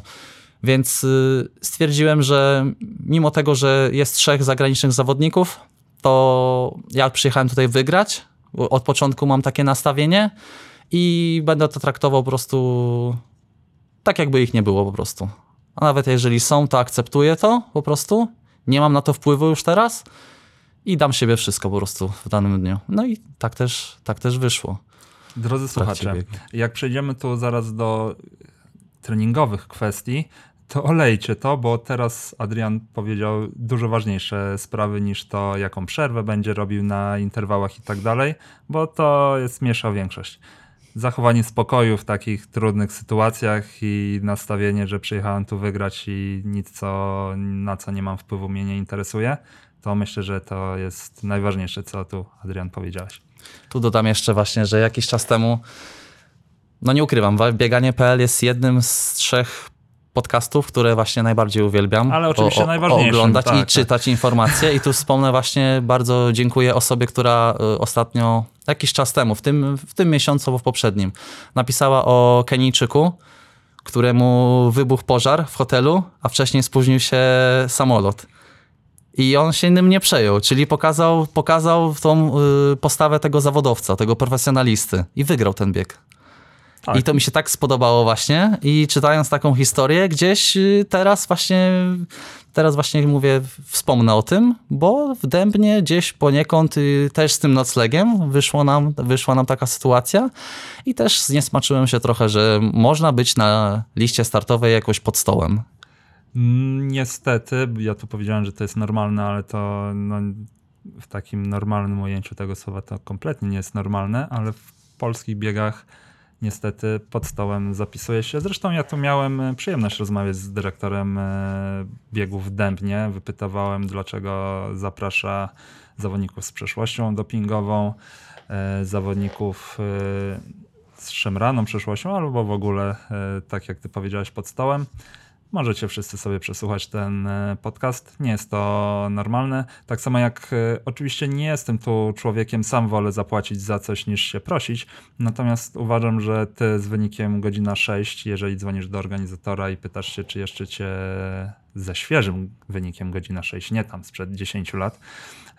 Więc y, stwierdziłem, że mimo tego, że jest trzech zagranicznych zawodników, to ja przyjechałem tutaj wygrać. Od początku mam takie nastawienie i będę to traktował po prostu tak, jakby ich nie było po prostu. A nawet jeżeli są, to akceptuję to po prostu. Nie mam na to wpływu już teraz i dam siebie wszystko po prostu w danym dniu. No i tak też, tak też wyszło. Drodzy słuchacze, biegu. jak przejdziemy tu zaraz do treningowych kwestii, to olejcie to, bo teraz Adrian powiedział dużo ważniejsze sprawy niż to, jaką przerwę będzie robił na interwałach i tak dalej, bo to jest miesza większość. zachowanie spokoju w takich trudnych sytuacjach i nastawienie, że przyjechałem tu wygrać i nic, co, na co nie mam wpływu, mnie nie interesuje, to myślę, że to jest najważniejsze, co tu, Adrian, powiedziałeś. Tu dodam jeszcze właśnie, że jakiś czas temu, no nie ukrywam, bieganie.pl jest jednym z trzech podcastów, które właśnie najbardziej uwielbiam. Ale oczywiście najważniejszym, Oglądać tak, i tak. czytać informacje. I tu wspomnę właśnie, bardzo dziękuję osobie, która y, ostatnio, jakiś czas temu, w tym, w tym miesiącu albo w poprzednim, napisała o Kenijczyku, któremu wybuchł pożar w hotelu, a wcześniej spóźnił się samolot. I on się nim nie przejął, czyli pokazał, pokazał tą y, postawę tego zawodowca, tego profesjonalisty i wygrał ten bieg. Tak. I to mi się tak spodobało właśnie i czytając taką historię gdzieś y, teraz właśnie, teraz właśnie mówię, wspomnę o tym, bo w Dębnie gdzieś poniekąd y, też z tym noclegiem wyszło nam, wyszła nam taka sytuacja i też zniesmaczyłem się trochę, że można być na liście startowej jakoś pod stołem. Mm, Niestety, ja tu powiedziałem, że to jest normalne, ale to no, w takim normalnym ujęciu tego słowa to kompletnie nie jest normalne, ale w polskich biegach niestety pod stołem zapisuje się. Zresztą ja tu miałem e, przyjemność rozmawiać z dyrektorem e, biegów w Dębnie. Wypytywałem, dlaczego zaprasza zawodników z przeszłością dopingową, e, zawodników z szemraną przeszłością, albo w ogóle, tak jak ty powiedziałeś, pod stołem. Możecie wszyscy sobie przesłuchać ten e, podcast. Nie jest to normalne. Tak samo jak e, oczywiście nie jestem tu człowiekiem, sam wolę zapłacić za coś niż się prosić. Natomiast uważam, że ty z wynikiem godzina 6, jeżeli dzwonisz do organizatora i pytasz się, czy jeszcze cię ze świeżym wynikiem godzina 6, nie tam sprzed 10 lat,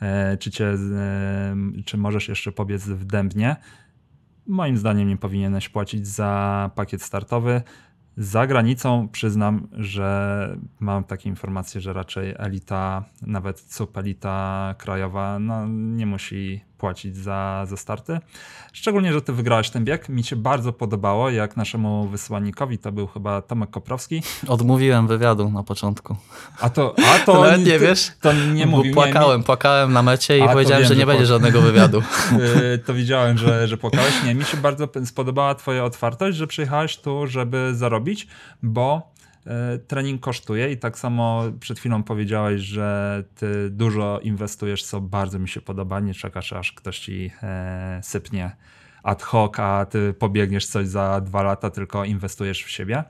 e, czy, cię, czy możesz jeszcze pobiec w dębnie, moim zdaniem nie powinieneś płacić za pakiet startowy. Za granicą przyznam, że mam takie informacje, że raczej elita, nawet subelita krajowa, no, nie musi płacić za, za starty. Szczególnie, że ty wygrałeś ten bieg. Mi się bardzo podobało, jak naszemu wysłannikowi, to był chyba Tomek Koprowski, Odmówiłem wywiadu na początku. a to... A to, nie to, wiesz? To nie mówił. nie, płakałem, płakałem na mecie i A, powiedziałem, wiem, że że nie będzie płak- żadnego wywiadu. Yy, to widziałem, że, że płakałeś. Nie, mi się bardzo spodobała twoja otwartość, że przyjechałeś tu, żeby zarobić, bo trening kosztuje i tak samo przed chwilą powiedziałeś, że ty dużo inwestujesz, co bardzo mi się podoba. Nie czekasz, aż ktoś ci e, sypnie ad hoc, a ty pobiegniesz coś za dwa lata, tylko inwestujesz w siebie.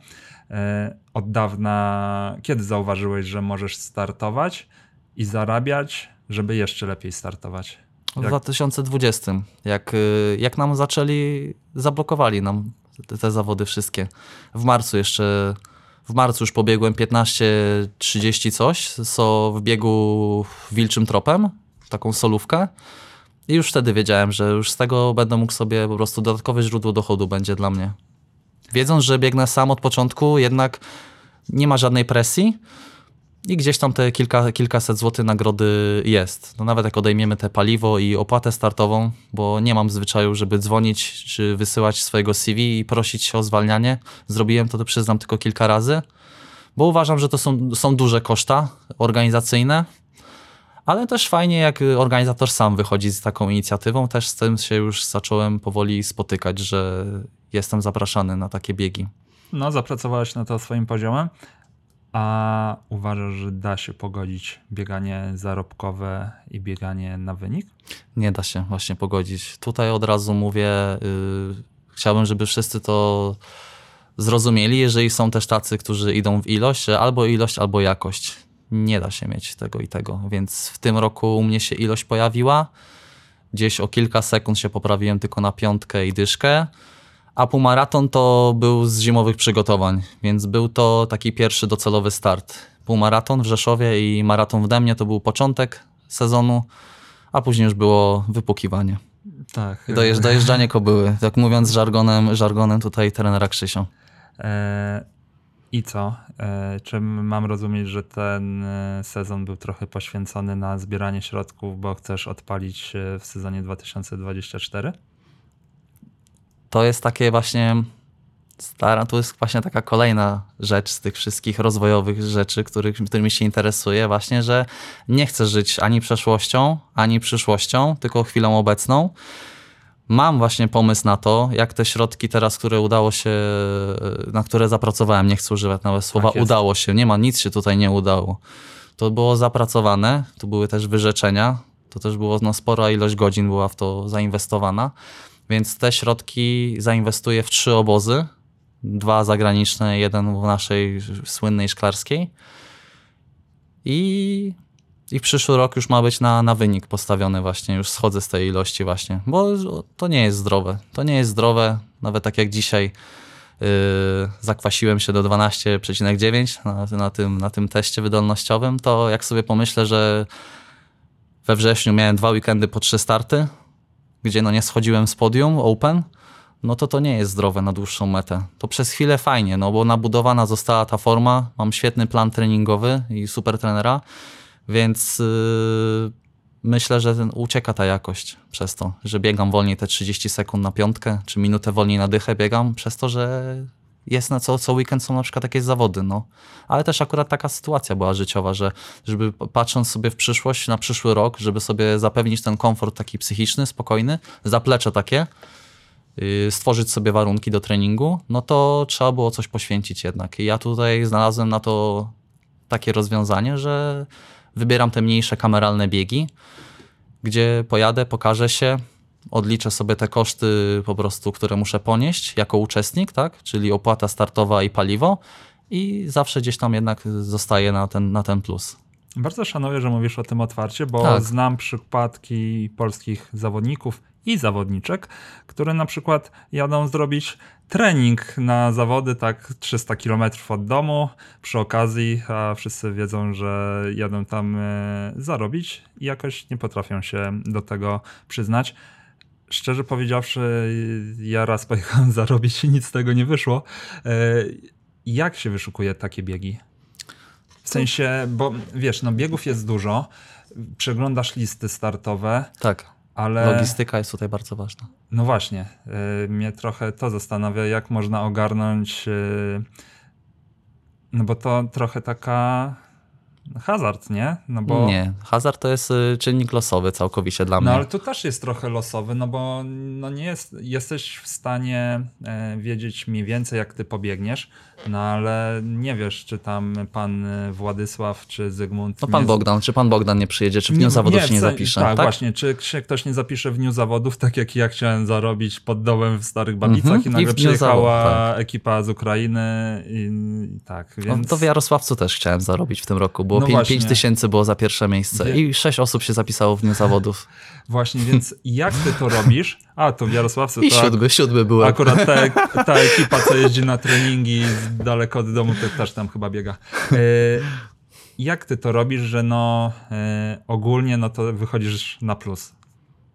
E, od dawna, kiedy zauważyłeś, że możesz startować i zarabiać, żeby jeszcze lepiej startować? W Jak- 2020, jak, y, jak nam zaczęli, zablokowali nam te, te zawody wszystkie. W marcu jeszcze, w marcu już pobiegłem 15-30 coś, co w biegu wilczym tropem, taką solówkę. I już wtedy wiedziałem, że już z tego będę mógł sobie po prostu dodatkowe źródło dochodu będzie dla mnie. Wiedząc, że biegnę sam od początku, jednak nie ma żadnej presji, i gdzieś tam te kilka, kilkaset złotych nagrody jest. No nawet jak odejmiemy te paliwo i opłatę startową, bo nie mam zwyczaju, żeby dzwonić czy wysyłać swojego CV i prosić się o zwalnianie. Zrobiłem to, to przyznam tylko kilka razy, bo uważam, że to są, są duże koszta organizacyjne, ale też fajnie, jak organizator sam wychodzi z taką inicjatywą. Też z tym się już zacząłem powoli spotykać, że jestem zapraszany na takie biegi. No, zapracowałeś na to swoim poziomem. A uważasz, że da się pogodzić bieganie zarobkowe i bieganie na wynik? Nie da się właśnie pogodzić. Tutaj od razu mówię, yy, chciałbym, żeby wszyscy to zrozumieli, jeżeli są też tacy, którzy idą w ilość, albo ilość, albo jakość. Nie da się mieć tego i tego, więc w tym roku u mnie się ilość pojawiła. Gdzieś o kilka sekund się poprawiłem tylko na piątkę i dyszkę. A półmaraton to był z zimowych przygotowań, więc był to taki pierwszy docelowy start. Półmaraton w Rzeszowie i maraton w Demnie to był początek sezonu, a później już było wypukiwanie. Tak. Dojeżdż, dojeżdżanie kobyły, tak mówiąc żargonem, żargonem tutaj trenera Krzysią. E, I co? E, czy mam rozumieć, że ten e, sezon był trochę poświęcony na zbieranie środków, bo chcesz odpalić w sezonie 2024? To jest takie właśnie stara, to jest właśnie taka kolejna rzecz z tych wszystkich rozwojowych rzeczy, których, którymi się interesuję, właśnie, że nie chcę żyć ani przeszłością, ani przyszłością, tylko chwilą obecną. Mam właśnie pomysł na to, jak te środki teraz, które udało się, na które zapracowałem, nie chcę używać nawet słowa Tak udało się, nie ma, nic się tutaj nie udało. To było zapracowane, tu były też wyrzeczenia, to też było no, spora ilość godzin była w to zainwestowana, więc te środki zainwestuję w trzy obozy, dwa zagraniczne, jeden w naszej słynnej szklarskiej. I i przyszły rok już ma być na, na wynik postawiony właśnie, już schodzę z tej ilości właśnie, bo to nie jest zdrowe. To nie jest zdrowe, nawet tak jak dzisiaj yy, zakwasiłem się do 12,9 na, na, tym, na tym teście wydolnościowym, to jak sobie pomyślę, że we wrześniu miałem dwa weekendy po trzy starty, gdzie no nie schodziłem z podium open, no to to nie jest zdrowe na dłuższą metę. To przez chwilę fajnie, no bo nabudowana została ta forma, mam świetny plan treningowy i super trenera, więc yy, myślę, że ten, ucieka ta jakość przez to, że biegam wolniej te 30 sekund na piątkę, czy minutę wolniej na dychę biegam, przez to, że jest na co, co weekend są na przykład jakieś zawody, no. Ale też akurat taka sytuacja była życiowa, że żeby patrząc sobie w przyszłość, na przyszły rok, żeby sobie zapewnić ten komfort taki psychiczny, spokojny, zaplecze takie, yy, stworzyć sobie warunki do treningu, no to trzeba było coś poświęcić jednak. I ja tutaj znalazłem na to takie rozwiązanie, że wybieram te mniejsze kameralne biegi, gdzie pojadę, pokażę się, odliczę sobie te koszty po prostu, które muszę ponieść jako uczestnik, tak? czyli opłata startowa i paliwo i zawsze gdzieś tam jednak zostaje na ten, na ten plus. Bardzo szanuję, że mówisz o tym otwarcie, bo Tak. znam przypadki polskich zawodników i zawodniczek, które na przykład jadą zrobić trening na zawody tak 300 km od domu przy okazji, a wszyscy wiedzą, że jadą tam e, zarobić i jakoś nie potrafią się do tego przyznać. Szczerze powiedziawszy, ja raz pojechałem zarobić i nic z tego nie wyszło. E, Jak się wyszukuje takie biegi? W sensie, bo wiesz, no biegów jest dużo, przeglądasz listy startowe, Tak, ale logistyka jest tutaj bardzo ważna. no właśnie, y, mnie trochę to zastanawia, jak można ogarnąć, y, no bo to trochę taka hazard, nie? No bo Nie, hazard to jest y, czynnik losowy całkowicie dla mnie. No ale tu też jest trochę losowy, no bo no nie jest, jesteś w stanie e, wiedzieć mniej więcej, jak ty pobiegniesz, no ale nie wiesz, czy tam pan Władysław, czy Zygmunt... No pan nie- Bogdan, czy pan Bogdan nie przyjedzie, czy w dniu zawodów się nie w se- zapisze? Tak, właśnie. Czy się ktoś nie zapisze w dniu zawodów, tak jak ja chciałem zarobić pod dołem w Starych Babicach Mhm. i I nagle dniu przyjechała zawodów, ekipa z Ukrainy i, i tak, No, więc... to w Jarosławcu też chciałem zarobić w tym roku. Było No 5, właśnie. tysięcy było za pierwsze miejsce Wie- i 6 osób się zapisało w dniu zawodów. Właśnie, więc jak ty to robisz? A, to w Jarosławcu I to siódmy, siódmy byłem. akurat ta, ta ekipa, co jeździ na treningi daleko od domu, to też tam chyba biega. E, jak ty to robisz, że no e, ogólnie no to wychodzisz na plus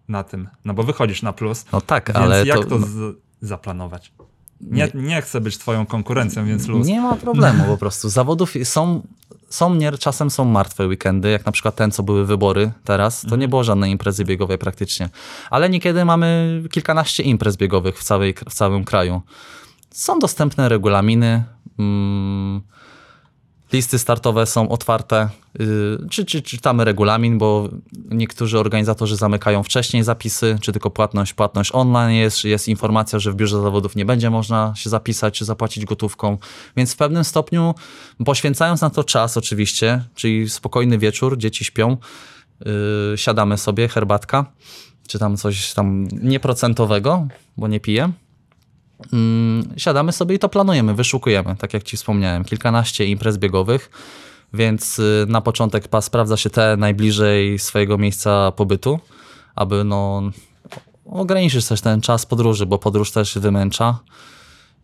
na tym? No bo wychodzisz na plus, No tak, Więc ale jak to, to, z, zaplanować? Nie, nie chcę być twoją konkurencją, więc luz. nie ma problemu po prostu. Zawodów są, są nie, czasem są martwe weekendy, jak na przykład ten, co były wybory teraz, to nie było żadnej imprezy biegowej praktycznie. Ale niekiedy mamy kilkanaście imprez biegowych w, całej, w całym kraju. Są dostępne regulaminy, mm, listy startowe są otwarte, yy, czy, czy czytamy regulamin, bo niektórzy organizatorzy zamykają wcześniej zapisy, czy tylko płatność, płatność online jest, jest informacja, że w biurze zawodów nie będzie można się zapisać, czy zapłacić gotówką, więc w pewnym stopniu poświęcając na to czas oczywiście, czyli spokojny wieczór, dzieci śpią, yy, siadamy sobie, herbatka, czy tam coś tam nieprocentowego, bo nie piję, siadamy sobie i to planujemy, wyszukujemy, tak jak ci wspomniałem, kilkanaście imprez biegowych, więc y, na początek pa, sprawdza się te najbliżej swojego miejsca pobytu, aby no, ograniczyć też ten czas podróży, bo podróż też wymęcza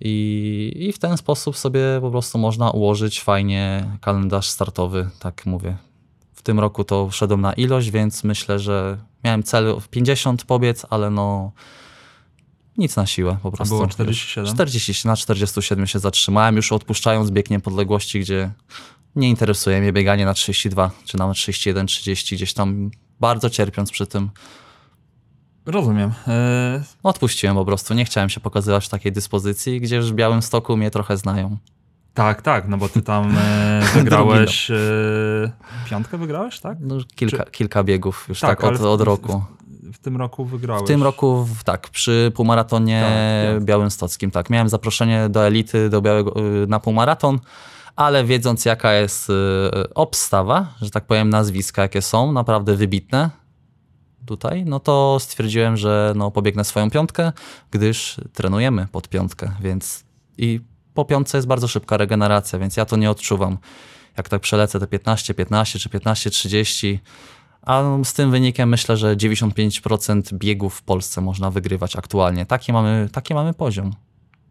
i, i w ten sposób sobie po prostu można ułożyć fajnie kalendarz startowy, tak mówię. W tym roku to szedłem na ilość, więc myślę, że miałem cel w 50 pobiec, ale no nic na siłę po prostu. było 47? 40, na 47 się zatrzymałem, już odpuszczając bieg niepodległości, gdzie nie interesuje mnie bieganie na 32, czy nawet 31, 30, gdzieś tam bardzo cierpiąc przy tym. Rozumiem. E, Odpuściłem po prostu, nie chciałem się pokazywać w takiej dyspozycji, gdzie już w Białym Stoku mnie trochę znają. tak, tak, no bo ty tam e, wygrałeś. E, piątkę wygrałeś, tak? No, kilka, kilka biegów już Tak, tak, od, od roku. W tym roku wygrałeś. W tym roku, tak, przy półmaratonie Tak, białymstockim, tak. Miałem zaproszenie do elity, do białego, y, na półmaraton, ale wiedząc jaka jest y, obstawa, że tak powiem nazwiska jakie są, naprawdę wybitne tutaj, no to stwierdziłem, że no, pobiegnę swoją piątkę, gdyż trenujemy pod piątkę, więc i po piątce jest bardzo szybka regeneracja, więc ja to nie odczuwam. Jak tak przelecę te 15, 15 czy 15, 30, a z tym wynikiem myślę, że 95% biegów w Polsce można wygrywać aktualnie. Taki mamy, taki mamy poziom.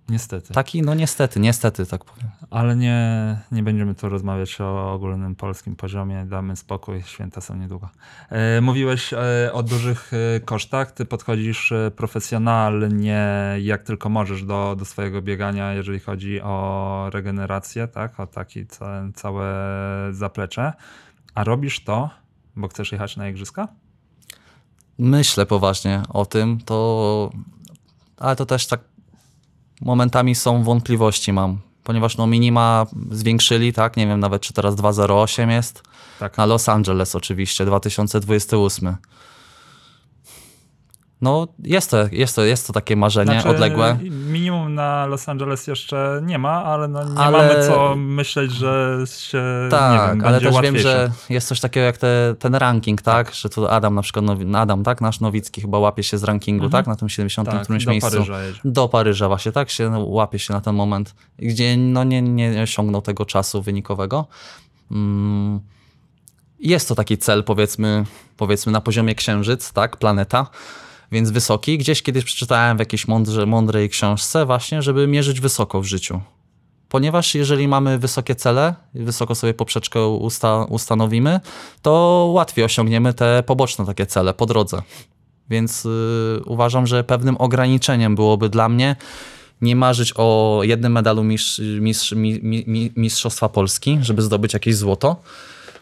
Niestety. Taki, no niestety, niestety tak powiem. Ale nie, nie będziemy tu rozmawiać o ogólnym polskim poziomie. Damy spokój, święta są niedługo. E, mówiłeś e, o dużych e, kosztach. Ty podchodzisz e, profesjonalnie, jak tylko możesz, do, do swojego biegania, jeżeli chodzi o regenerację, tak? o takie ca, całe zaplecze. A robisz to, bo chcesz jechać na igrzyska? Myślę poważnie o tym, to. Ale to też tak. Momentami są wątpliwości mam, ponieważ no minima zwiększyli, tak? Nie wiem nawet, czy teraz 2,08 jest. Tak. Na Los Angeles oczywiście, 2028. No, jest to, jest to, jest to takie marzenie odległe. Minimum na Los Angeles jeszcze nie ma, ale no nie Ale- mamy co myśleć, że się nie Tak, wiem, ale też łatwiejsze. wiem, że jest coś takiego jak te, ten ranking, tak? Że tu Adam na przykład, Adam, tak? Nasz Nowicki chyba łapie się z rankingu, tak? Na tym 70 tak, którymś do miejscu. Paryża jedzie. Do Paryża właśnie, tak? Się no, łapie się na ten moment, gdzie no nie, nie osiągnął tego czasu wynikowego. Mm. Jest to taki cel, powiedzmy, powiedzmy na poziomie księżyc, tak? Planeta. Więc wysoki. Gdzieś kiedyś przeczytałem w jakiejś mądrze, mądrej książce właśnie, żeby mierzyć wysoko w życiu. Ponieważ jeżeli mamy wysokie cele, wysoko sobie poprzeczkę usta, ustanowimy, to łatwiej osiągniemy te poboczne takie cele po drodze. Więc y, uważam, że pewnym ograniczeniem byłoby dla mnie nie marzyć o jednym medalu mistrz, mistrz, mi, mi, mi, Mistrzostwa Polski, żeby zdobyć jakieś złoto,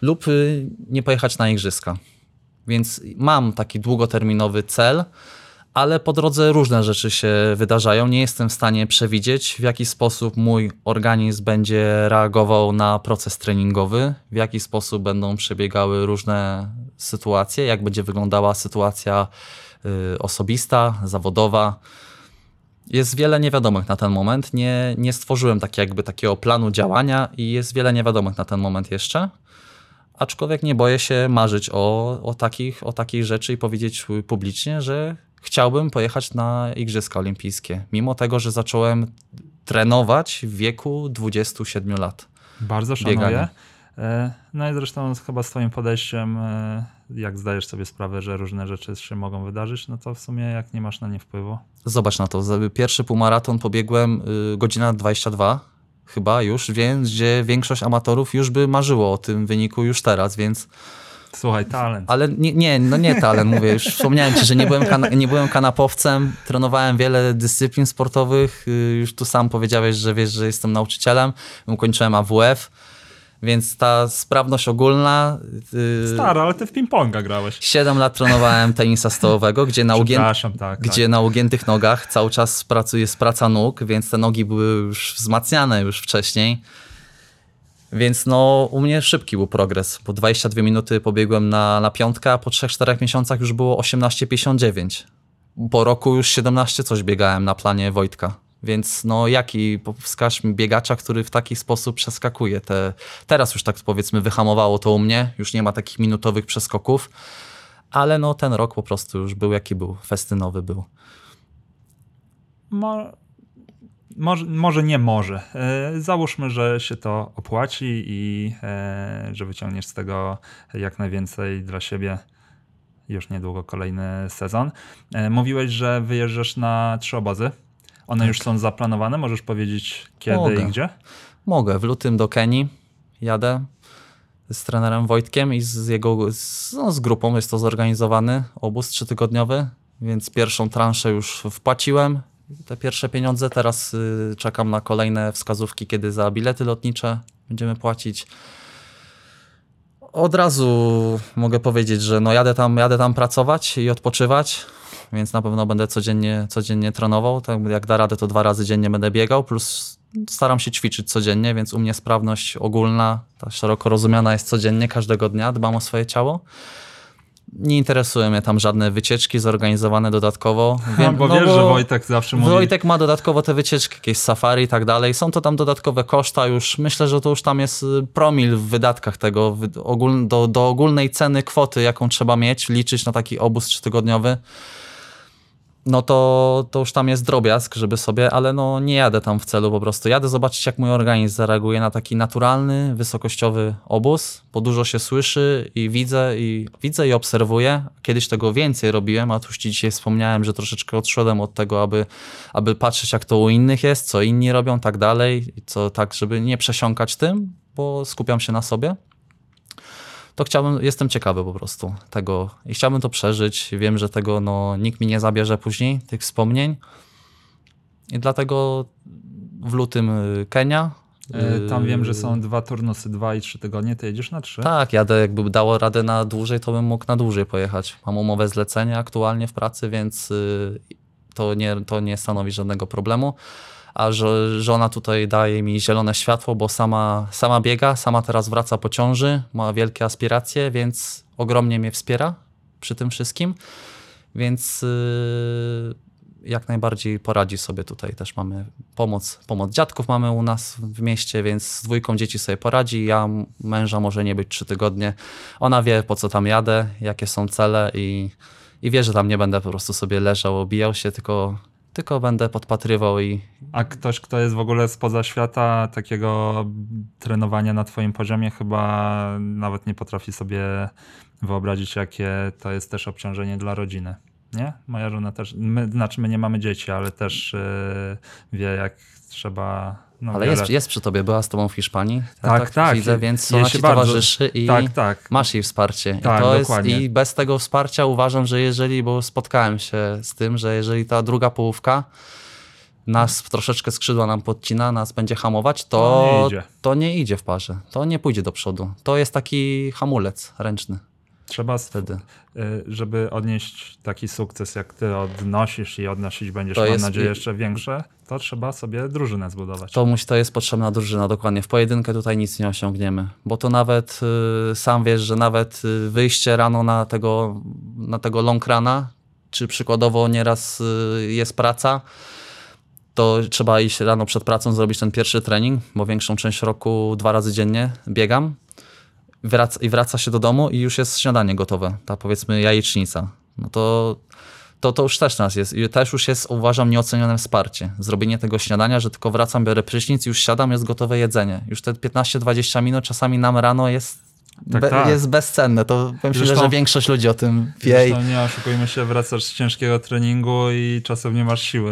lub y, nie pojechać na igrzyska. Więc mam taki długoterminowy cel, ale po drodze różne rzeczy się wydarzają. Nie jestem w stanie przewidzieć, w jaki sposób mój organizm będzie reagował na proces treningowy, w jaki sposób będą przebiegały różne sytuacje, jak będzie wyglądała sytuacja y, osobista, zawodowa. Jest wiele niewiadomych na ten moment. Nie, nie stworzyłem tak jakby takiego planu działania i jest wiele niewiadomych na ten moment jeszcze. Aczkolwiek nie boję się marzyć o, o, takich, o takich rzeczy i powiedzieć publicznie, że chciałbym pojechać na Igrzyska Olimpijskie, mimo tego, że zacząłem trenować w wieku 27 lat. Bardzo szanuję. bieganie. E, No i zresztą chyba z twoim podejściem, e, jak zdajesz sobie sprawę, że różne rzeczy się mogą wydarzyć, no to w sumie jak nie masz na nie wpływu. Zobacz na to, pierwszy półmaraton pobiegłem y, godzina 22, chyba już, więc gdzie większość amatorów już by marzyło o tym wyniku już teraz, więc Słuchaj, talent. Ale nie, nie, no nie talent, mówię, już wspomniałem ci, że nie byłem, nie byłem kanapowcem, trenowałem wiele dyscyplin sportowych, y, już tu sam powiedziałeś, że wiesz, że jestem nauczycielem, ukończyłem AWF, więc ta sprawność ogólna... y, Stary, ale ty w ping-ponga grałeś. 7 lat trenowałem tenisa stołowego, gdzie na, ugię... Tak. gdzie na ugiętych nogach cały czas pracuje jest praca nóg, więc te nogi były już wzmacniane już wcześniej. Więc no, u mnie szybki był progres. Po 22 minuty pobiegłem na, na piątkę, a po 3-4 miesiącach już było 18,59. Po roku już 17 coś biegałem na planie Wojtka. Więc no jaki, wskaż mi biegacza, który w taki sposób przeskakuje. Te, teraz już tak powiedzmy wyhamowało to u mnie, już nie ma takich minutowych przeskoków, ale no ten rok po prostu już był jaki był, festynowy był. Mo- może, może nie może. E, Załóżmy, że się to opłaci i e, że wyciągniesz z tego jak najwięcej dla siebie. Już niedługo kolejny sezon. E, Mówiłeś, że wyjeżdżasz na trzy obozy. One już są zaplanowane. Możesz powiedzieć kiedy Mogę. i gdzie? Mogę. W lutym do Kenii jadę z trenerem Wojtkiem i z jego z, no, z grupą jest to zorganizowany obóz trzytygodniowy, więc pierwszą transzę już wpłaciłem. Te pierwsze pieniądze, teraz y, czekam na kolejne wskazówki, kiedy za bilety lotnicze będziemy płacić. Od razu mogę powiedzieć, że no jadę, tam, jadę tam pracować i odpoczywać, więc na pewno będę codziennie, codziennie trenował. Tak jak da radę, to dwa razy dziennie będę biegał, plus staram się ćwiczyć codziennie, więc u mnie sprawność ogólna, ta szeroko rozumiana jest codziennie, każdego dnia, dbam o swoje ciało. nie interesują mnie tam żadne wycieczki zorganizowane dodatkowo. Wiem, bo no wiesz, że Wojtek zawsze mówi... Wojtek ma dodatkowo te wycieczki, jakieś safari i tak dalej. Są to tam dodatkowe koszta już. Myślę, że to już tam jest y, promil w wydatkach tego, do, do ogólnej ceny kwoty, jaką trzeba mieć, liczyć na taki obóz trzytygodniowy. No to, to już tam jest drobiazg, żeby sobie, ale no nie jadę tam w celu po prostu. Jadę zobaczyć, jak mój organizm zareaguje na taki naturalny, wysokościowy obóz, bo dużo się słyszy i widzę i widzę i obserwuję. Kiedyś tego więcej robiłem, a tu już ci dzisiaj wspomniałem, że troszeczkę odszedłem od tego, aby, aby patrzeć, jak to u innych jest, co inni robią, tak dalej, co tak, żeby nie przesiąkać tym, bo skupiam się na sobie to chciałbym, jestem ciekawy po prostu tego i chciałbym to przeżyć. Wiem, że tego no, nikt mi nie zabierze później, tych wspomnień. I dlatego w lutym y, Kenia. Y, Tam wiem, że Y, są dwa turnusy, dwa i trzy tygodnie, ty jedziesz na trzy? Tak, jadę, jakby dało radę na dłużej, to bym mógł na dłużej pojechać. Mam umowę zlecenia aktualnie w pracy, więc to nie, to nie stanowi żadnego problemu. A że żona tutaj daje mi zielone światło, bo sama, sama biega, sama teraz wraca po ciąży, ma wielkie aspiracje, więc ogromnie mnie wspiera przy tym wszystkim. Więc y, jak najbardziej poradzi sobie tutaj też mamy pomoc, pomoc dziadków mamy u nas w mieście, więc z dwójką dzieci sobie poradzi. Ja męża może nie być trzy tygodnie. Ona wie po co tam jadę, jakie są cele i, i wie, że tam nie będę po prostu sobie leżał, obijał się, tylko, tylko będę podpatrywał i A ktoś, kto jest w ogóle spoza świata takiego trenowania na twoim poziomie, chyba nawet nie potrafi sobie wyobrazić, jakie to jest też obciążenie dla rodziny. Nie? Moja żona też, my, znaczy my nie mamy dzieci, ale też yy, wie, jak trzeba. No, Ale jest, jest przy tobie, była z tobą w Hiszpanii. Ja Tak, tak. Widzę, więc ona ci bardzo- towarzyszy i Tak, tak. masz jej wsparcie. Tak, I, to jest. I bez tego wsparcia uważam, że jeżeli, bo spotkałem się z tym, że jeżeli ta druga połówka nas troszeczkę skrzydła nam podcina, nas będzie hamować, to, To nie idzie. to nie idzie w parze. To nie pójdzie do przodu. To jest taki hamulec ręczny Trzeba, wtedy. y, żeby odnieść taki sukces, jak ty odnosisz i odnosić będziesz, To mam jest- nadzieję, jeszcze większe, to trzeba sobie drużynę zbudować. To, musi, to jest potrzebna drużyna, dokładnie. W pojedynkę tutaj nic nie osiągniemy, bo to nawet, y, sam wiesz, że nawet y, wyjście rano na tego, na tego long czy przykładowo nieraz y, jest praca, to trzeba iść rano przed pracą, zrobić ten pierwszy trening, bo większą część roku dwa razy dziennie biegam wraca, i wraca się do domu i już jest śniadanie gotowe, ta powiedzmy jajecznica. No to, to, to już też nas jest. Też już jest, uważam, nieocenione wsparcie. Zrobienie tego śniadania, że tylko wracam, biorę prysznic, już siadam, jest gotowe jedzenie. Już te 15-20 minut czasami nam rano jest, Tak, be, tak. jest bezcenne. To myślę, Zresztą- że większość ludzi o tym wie. Zresztą nie oszukujmy się, wracasz z ciężkiego treningu i czasem nie masz siły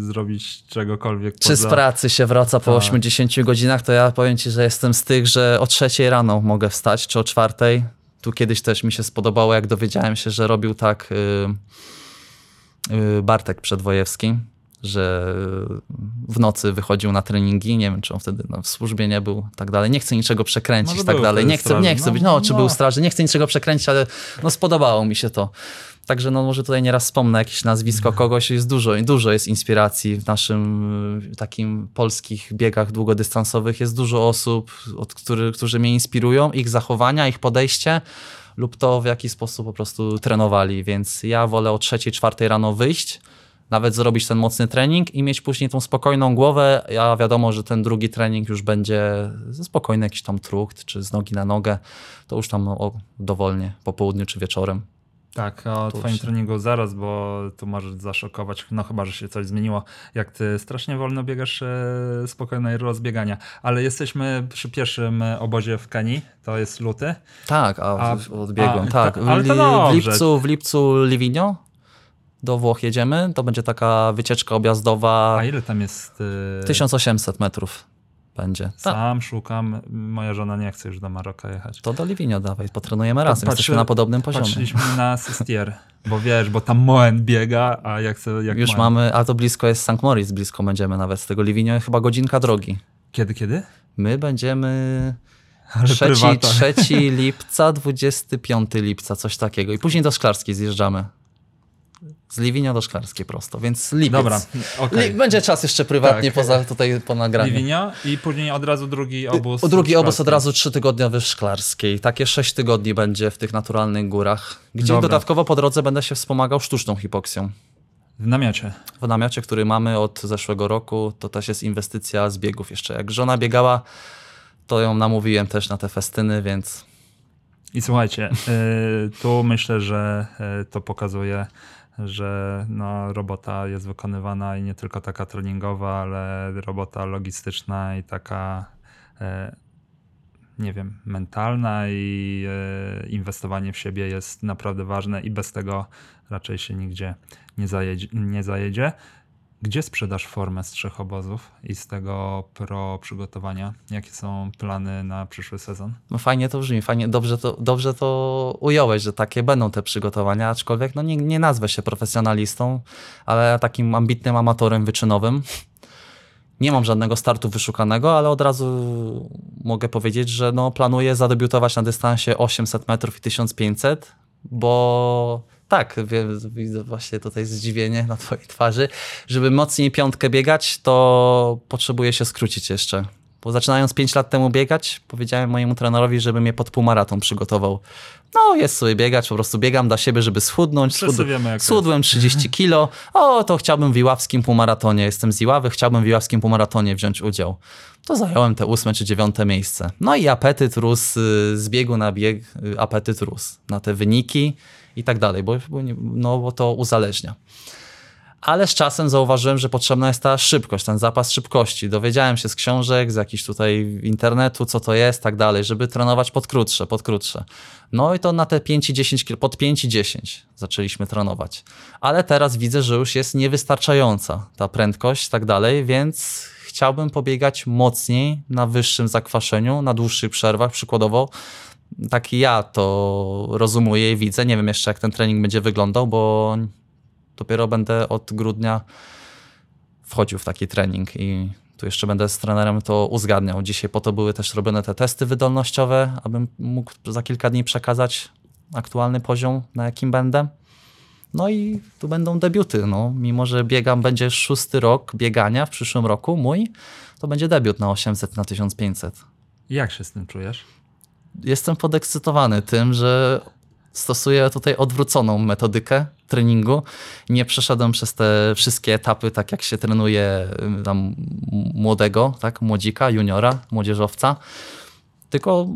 zrobić czegokolwiek Czy z poza... pracy się wraca po Tak. 80 godzinach, to ja powiem ci, że jestem z tych, że o trzeciej rano mogę wstać, czy o czwartej. Tu kiedyś też mi się spodobało, jak dowiedziałem się, że robił tak y, y, Bartek Przedwojewski, że w nocy wychodził na treningi, nie wiem, czy on wtedy no, w służbie nie był, tak dalej. Nie chcę niczego przekręcić, Może tak był dalej. Nie chcę, nie chcę No, być, no, czy no. był straży, nie chcę niczego przekręcić, ale no, spodobało mi się to. Także no, może tutaj nieraz wspomnę jakieś nazwisko kogoś, jest dużo, dużo jest inspiracji w naszym takim polskich biegach długodystansowych. Jest dużo osób, od który, którzy mnie inspirują, ich zachowania, ich podejście lub to, w jaki sposób po prostu trenowali. Więc ja wolę o trzeciej, czwartej rano wyjść, nawet zrobić ten mocny trening i mieć później tą spokojną głowę. Ja wiadomo, że ten drugi trening już będzie spokojny, jakiś tam trucht, czy z nogi na nogę. To już tam dowolnie, po południu czy wieczorem. Tak, o To twoim się- treningu zaraz, bo tu możesz zaszokować, no chyba, że się coś zmieniło, jak ty strasznie wolno biegasz e, spokojnej rozbiegania. Ale jesteśmy przy pierwszym obozie w Kenii, to jest luty. Tak, a, A- odbiegłem, a, tak. ta- W, ale to w, lipcu, w lipcu Livigno do Włoch jedziemy. To będzie taka wycieczka objazdowa A ile tam jest? e, 1800 metrów będzie. Sam szukam, moja żona nie chce już do Maroka jechać. To do Livigno dawaj, potrenujemy razem, Patrzy- jesteśmy na podobnym poziomie. Patrzyliśmy na Sistier, bo wiesz, bo tam Moen biega, a jak chcę, jak Już Moen. mamy, a to blisko jest St. Moritz, blisko będziemy nawet z tego Livigno, chyba godzinka drogi. Kiedy, kiedy? My będziemy Ale 3, prywata. 3 lipca, 25 lipca, coś takiego. I później do Szklarskiej zjeżdżamy. Z Liwinio do Szklarskiej prosto, więc lipiec. Dobra, okej. Li- będzie czas jeszcze prywatnie Tak. poza tutaj po nagraniu. Liwinio i później od razu drugi obóz. O drugi obóz od razu trzytygodniowy w Szklarskiej. Takie sześć tygodni będzie w tych naturalnych górach, gdzie Dobra. dodatkowo po drodze będę się wspomagał sztuczną hipoksją. W namiocie. W namiocie, który mamy od zeszłego roku, to też jest inwestycja z biegów jeszcze. Jak żona biegała, to ją namówiłem też na te festyny, więc I słuchajcie, y, tu myślę, że y, to pokazuje, że no, robota jest wykonywana i nie tylko taka treningowa, ale robota logistyczna i taka, y, nie wiem, mentalna i y, inwestowanie w siebie jest naprawdę ważne i bez tego raczej się nigdzie nie zajedzie. Nie zajedzie. Gdzie sprzedasz formę z trzech obozów i z tego pro przygotowania? Jakie są plany na przyszły sezon? no fajnie to brzmi, fajnie, dobrze to, dobrze to ująłeś, że takie będą te przygotowania, aczkolwiek no nie, nie nazwę się profesjonalistą, ale takim ambitnym amatorem wyczynowym. Nie mam żadnego startu wyszukanego, ale od razu mogę powiedzieć, że no, planuję zadebiutować na dystansie 800 metrów i 1500, bo tak, widzę właśnie tutaj zdziwienie na twojej twarzy. Żeby mocniej piątkę biegać, to potrzebuję się skrócić jeszcze. Bo zaczynając 5 lat temu biegać, powiedziałem mojemu trenerowi, żeby mnie pod półmaraton przygotował. No, jest sobie biegać, po prostu biegam dla siebie, żeby schudnąć. Schud- Schudłem 30 kilo. O, to chciałbym w Iławskim półmaratonie. Jestem z Iławy, chciałbym w Iławskim półmaratonie wziąć udział. To zająłem te ósme czy dziewiąte miejsce. No i apetyt rósł y, z biegu na bieg, y, apetyt rósł na te wyniki i tak dalej, bo, no, bo to uzależnia. Ale z czasem zauważyłem, że potrzebna jest ta szybkość, ten zapas szybkości. Dowiedziałem się z książek, z jakichś tutaj internetu, co to jest, tak dalej, żeby trenować pod krótsze, pod krótsze. No i to na te 5 i 10 kil, pod 5 i 10 zaczęliśmy trenować. Ale teraz widzę, że już jest niewystarczająca ta prędkość, tak dalej, więc chciałbym pobiegać mocniej na wyższym zakwaszeniu, na dłuższych przerwach, przykładowo. Tak ja to rozumuję i widzę. Nie wiem jeszcze, jak ten trening będzie wyglądał, bo dopiero będę od grudnia wchodził w taki trening i tu jeszcze będę z trenerem to uzgadniał. Dzisiaj po to były też robione te testy wydolnościowe, abym mógł za kilka dni przekazać aktualny poziom, na jakim będę. No i tu będą debiuty. No. Mimo, że biegam, będzie szósty rok biegania w przyszłym roku mój, to będzie debiut na 800, na 1500 Jak się z tym czujesz? Jestem podekscytowany tym, że stosuję tutaj odwróconą metodykę treningu. Nie przeszedłem przez te wszystkie etapy, tak jak się trenuje tam młodego, tak, młodzika, juniora, młodzieżowca. Tylko,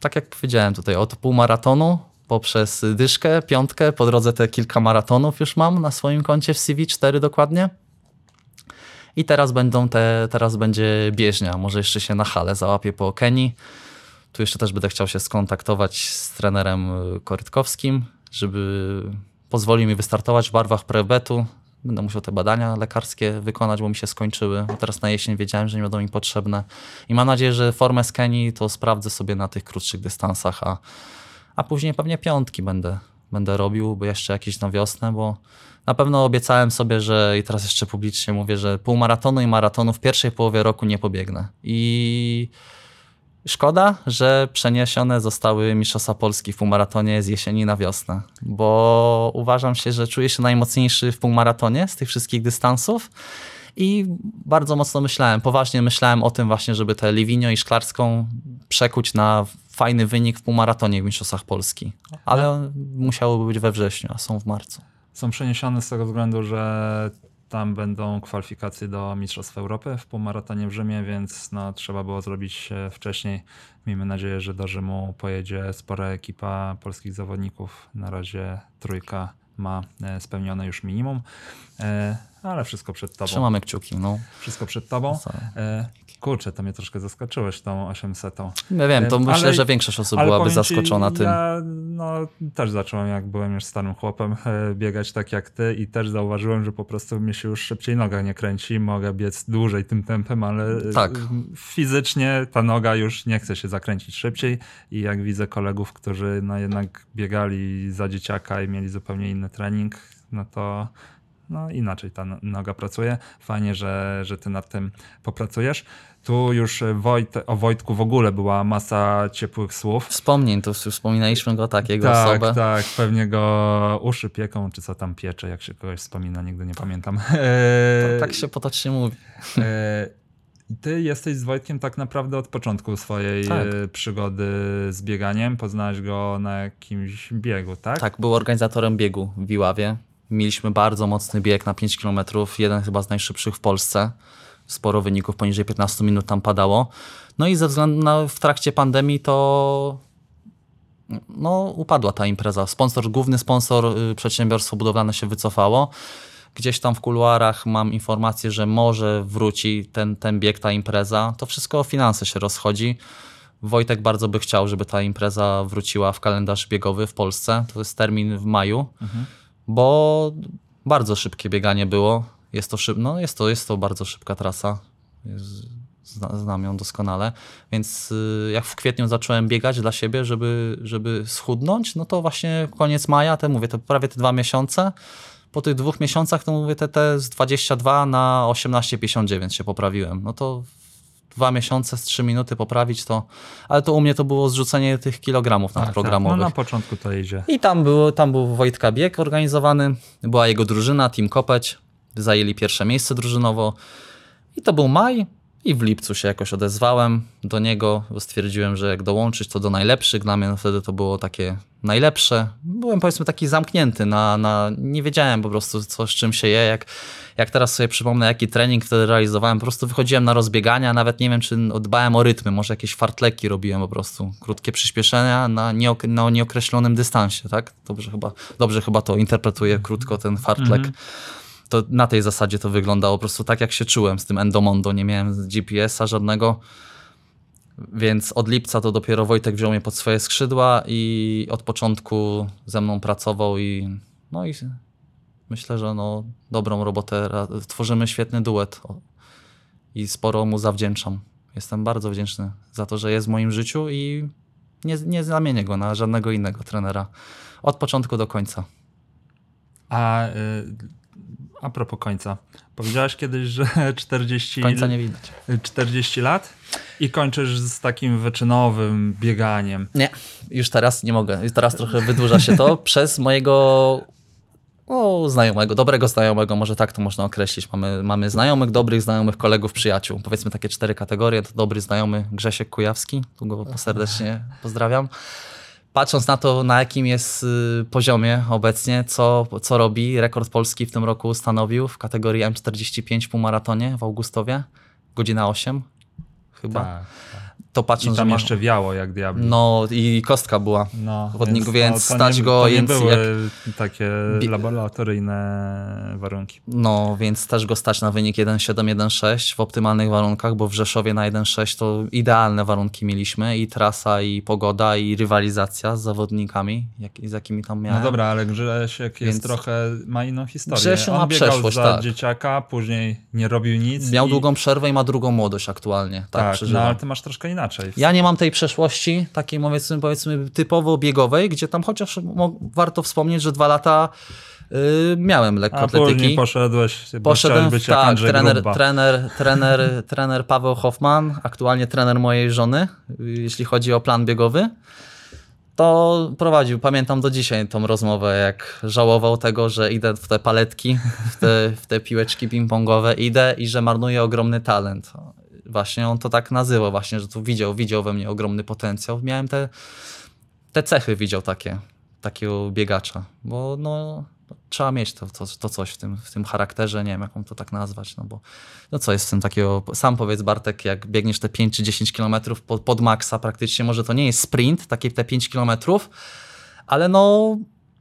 tak jak powiedziałem tutaj, od półmaratonu poprzez dyszkę, piątkę, po drodze te kilka maratonów już mam na swoim koncie w CV, cztery dokładnie. I teraz będą te, teraz będzie bieżnia. Może jeszcze się na hale załapię po Kenii. Tu jeszcze też będę chciał się skontaktować z trenerem y, Korytkowskim, żeby pozwolił mi wystartować w barwach prebetu. Będę musiał te badania lekarskie wykonać, bo mi się skończyły. Bo teraz na jesień wiedziałem, że nie będą mi potrzebne. I mam nadzieję, że formę z Kenii to sprawdzę sobie na tych krótszych dystansach, a, a później pewnie piątki będę, będę robił, bo jeszcze jakieś na wiosnę, bo na pewno obiecałem sobie, że i teraz jeszcze publicznie mówię, że półmaratonu i maratonu w pierwszej połowie roku nie pobiegnę. I Szkoda, że przeniesione zostały Mistrzostwa Polski w półmaratonie z jesieni na wiosnę, bo uważam się, że czuję się najmocniejszy w półmaratonie z tych wszystkich dystansów i bardzo mocno myślałem, poważnie myślałem o tym właśnie, żeby tę Liwinio i Szklarską przekuć na fajny wynik w półmaratonie w Mistrzostwach Polski, ale musiałoby być we wrześniu, a są w marcu. Są przeniesione z tego względu, że tam będą kwalifikacje do Mistrzostw Europy w półmaratonie w Rzymie, więc no, trzeba było zrobić wcześniej. Miejmy nadzieję, że do Rzymu pojedzie spora ekipa polskich zawodników. Na razie trójka ma e, spełnione już minimum, e, ale wszystko przed tobą. Trzymamy kciuki, no. Wszystko przed tobą. E, Kurczę, to mnie troszkę zaskoczyłeś tą 800. Ja wiem, to Em, myślę, ale- że większość osób byłaby ci, zaskoczona tym. Ja no, też zacząłem, jak byłem już starym chłopem, e, biegać tak jak ty i też zauważyłem, że po prostu mnie się już szybciej noga nie kręci. Mogę biec dłużej tym tempem, ale e, Tak. fizycznie ta noga już nie chce się zakręcić szybciej i jak widzę kolegów, którzy no, jednak biegali za dzieciaka i mieli zupełnie inny trening, no to no inaczej ta no- noga pracuje. Fajnie, że, że ty nad tym popracujesz. Tu już Wojt, o Wojtku w ogóle była masa ciepłych słów. Wspomnień, to już wspominaliśmy go tak, jego Tak, osobę. tak, pewnie go uszy pieką, czy co tam piecze, jak się kogoś wspomina, nigdy nie pamiętam. E, Tak się potocznie mówi. E, Ty jesteś z Wojtkiem tak naprawdę od początku swojej Tak. e, przygody z bieganiem. Poznałeś go na jakimś biegu, tak? Tak, był organizatorem biegu w Iławie. Mieliśmy bardzo mocny bieg na 5 km, jeden chyba z najszybszych w Polsce. Sporo wyników, poniżej 15 minut tam padało. No i ze względu na w trakcie pandemii to no, upadła ta impreza. Sponsor, główny sponsor, y, przedsiębiorstwo budowlane się wycofało. Gdzieś tam w kuluarach mam informację, że może wróci ten, ten bieg, ta impreza. To wszystko o finanse się rozchodzi. Wojtek bardzo by chciał, żeby ta impreza wróciła w kalendarz biegowy w Polsce. To jest termin w maju, bo bardzo szybkie bieganie było. Jest to, szyb... no, jest to, jest to bardzo szybka trasa. Jest... Zna, znam ją doskonale. Więc y, jak w kwietniu zacząłem biegać dla siebie, żeby, żeby schudnąć, no to właśnie koniec maja, te mówię, to prawie te dwa miesiące. Po tych dwóch miesiącach to mówię, te, te z 22 na 18,59 się poprawiłem. No to dwa miesiące z 3 minuty poprawić to, ale to u mnie to było zrzucenie tych kilogramów Tak, tak. nadprogramowych. No na początku to idzie. I tam, było, tam był Wojtka bieg organizowany, była jego drużyna, Team Kopeć, zajęli pierwsze miejsce drużynowo. I to był maj i w lipcu się jakoś odezwałem do niego, bo stwierdziłem, że jak dołączyć to do najlepszych, dla mnie wtedy to było takie najlepsze. Byłem powiedzmy taki zamknięty, na, na, nie wiedziałem po prostu co z czym się je, jak, jak teraz sobie przypomnę jaki trening wtedy realizowałem, po prostu wychodziłem na rozbiegania, nawet nie wiem czy dbałem o rytmy, może jakieś fartleki robiłem po prostu, krótkie przyspieszenia na, nieok- na nieokreślonym dystansie, tak? Dobrze chyba, dobrze chyba to interpretuję krótko ten fartlek to na tej zasadzie to wyglądało po prostu tak, jak się czułem z tym Endomondo. Nie miałem GPS-a żadnego, więc od lipca to dopiero Wojtek wziął mnie pod swoje skrzydła i od początku ze mną pracował i no i myślę, że no dobrą robotę, tworzymy świetny duet i sporo mu zawdzięczam. Jestem bardzo wdzięczny za to, że jest w moim życiu i nie, nie zamienię go na żadnego innego trenera. Od początku do końca. A, y, a propos końca. Powiedziałaś kiedyś, że 40, Końca nie widać. 40 lat i kończysz z takim wyczynowym bieganiem. Nie, już teraz nie mogę. Już Teraz trochę wydłuża się to przez mojego o, znajomego, dobrego znajomego, może tak to można określić. Mamy, mamy znajomych, dobrych znajomych, kolegów, przyjaciół. Powiedzmy takie cztery kategorie. To dobry znajomy Grzesiek Kujawski, tu go serdecznie pozdrawiam. Patrząc na to, na jakim jest y, poziomie obecnie, co, co robi, rekord Polski w tym roku ustanowił w kategorii M45 półmaratonie w Augustowie, godzina 8 chyba. Tak. To I patrząc, tam że jeszcze wiało jak diabli. No i kostka była. No, wodniku, więc to stać nie, go To nie więc były jak- takie laboratoryjne warunki. No, więc też go stać na wynik 1.7-1.6 w optymalnych warunkach, bo w Rzeszowie na 1.6 to idealne warunki mieliśmy i trasa, i pogoda, i rywalizacja z zawodnikami, jak, z jakimi tam No miałem. dobra, ale Grzesiek jest Więc- trochę, ma inną historię. Grzesiu On ma przeszłość, za tak. dzieciaka, później nie robił nic. Miał i... długą przerwę i ma drugą młodość aktualnie. Tak, Tak, no, ale ty masz troszkę inaczej. Ja nie mam tej przeszłości, takiej powiedzmy, powiedzmy typowo biegowej, gdzie tam chociaż warto wspomnieć, że dwa lata y, miałem A lekkoatletyki. później poszedłeś, Poszedłem być jak tak, Andrzej trener, trener, trener, trener Paweł Hoffman, aktualnie trener mojej żony, jeśli chodzi o plan biegowy. To prowadził, pamiętam do dzisiaj tą rozmowę, jak żałował tego, że idę w te paletki, w te, w te piłeczki ping-pongowe, idę i że marnuję ogromny talent. Właśnie on to tak nazywał, właśnie, że tu widział, widział we mnie ogromny potencjał. Miałem te, te cechy, widział takie, takiego biegacza, bo no, trzeba mieć to, to, to coś w tym, w tym charakterze, nie wiem jak mam to tak nazwać, no bo no co jest w tym takiego, sam powiedz Bartek, jak biegniesz te 5 czy 10 kilometrów pod, pod maksa praktycznie, może to nie jest sprint, takie te 5 kilometrów, ale no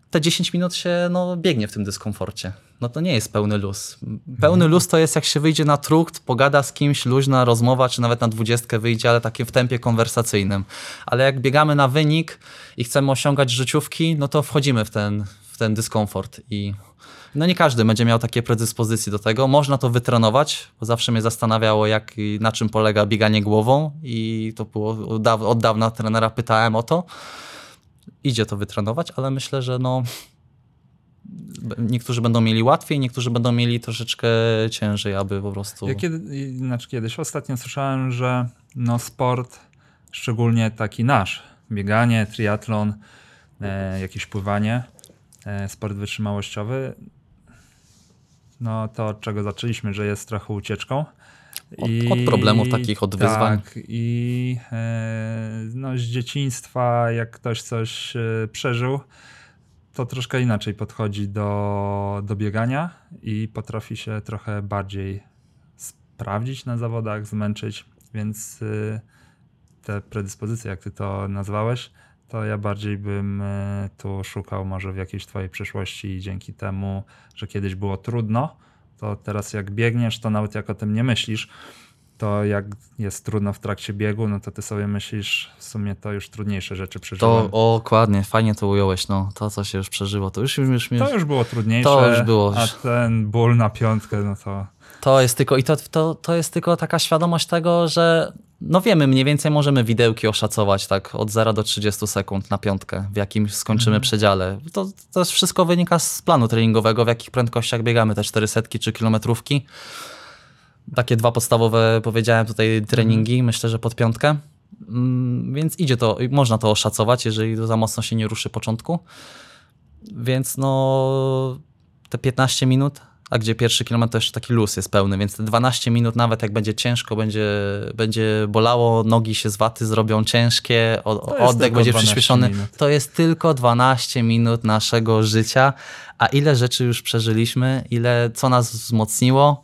te 10 minut się no, biegnie w tym dyskomforcie. No to nie jest pełny luz. Pełny luz to jest jak się wyjdzie na trukt, pogada z kimś, luźna rozmowa, czy nawet na dwudziestkę wyjdzie, ale takie w tempie konwersacyjnym. Ale jak biegamy na wynik i chcemy osiągać życiówki, no to wchodzimy w ten, w ten dyskomfort i no nie każdy będzie miał takie predyspozycje do tego. Można to wytrenować, bo zawsze mnie zastanawiało, jak i na czym polega bieganie głową i to było od daw- od dawna trenera pytałem o to. Idzie to wytrenować, ale myślę, że no niektórzy będą mieli łatwiej, niektórzy będą mieli troszeczkę ciężej, aby po prostu... Ja kiedy, znaczy kiedyś ostatnio słyszałem, że no sport, szczególnie taki nasz, bieganie, triatlon, e, jakieś pływanie, e, sport wytrzymałościowy, no to od czego zaczęliśmy, że jest trochę ucieczką. Od- od problemów takich, od wyzwań. Tak, i e, no, z dzieciństwa, jak ktoś coś e, przeżył, to troszkę inaczej podchodzi do, do biegania i potrafi się trochę bardziej sprawdzić na zawodach, zmęczyć, więc y, te predyspozycje, jak ty to nazwałeś, to ja bardziej bym y, tu szukał może w jakiejś twojej przyszłości i dzięki temu, że kiedyś było trudno, to teraz jak biegniesz, to nawet jak o tym nie myślisz, to jak jest trudno w trakcie biegu, no to ty sobie myślisz, w sumie to już trudniejsze rzeczy przeżyłem. To o, dokładnie, fajnie to ująłeś, no. To, co się już przeżyło, to już, już, już To już było trudniejsze, To już było. a ten ból na piątkę, no to... To jest tylko, i to, to, to jest tylko taka świadomość tego, że no wiemy, mniej więcej możemy widełki oszacować tak od 0 do 30 sekund na piątkę, w jakim skończymy przedziale. To, to wszystko wynika z planu treningowego, w jakich prędkościach biegamy te 400 czy kilometrówki. Takie dwa podstawowe powiedziałem tutaj treningi, myślę, że pod piątkę. Mm, Więc idzie to, można to oszacować, jeżeli to za mocno się nie ruszy początku. Więc no te 15 minut, a gdzie pierwszy kilometr to jeszcze taki luz jest pełny, więc te 12 minut nawet jak będzie ciężko, będzie, będzie bolało, nogi się z waty zrobią ciężkie, o, oddech będzie 12 przyspieszony. minut. To jest tylko 12 minut naszego życia, a ile rzeczy już przeżyliśmy, ile co nas wzmocniło,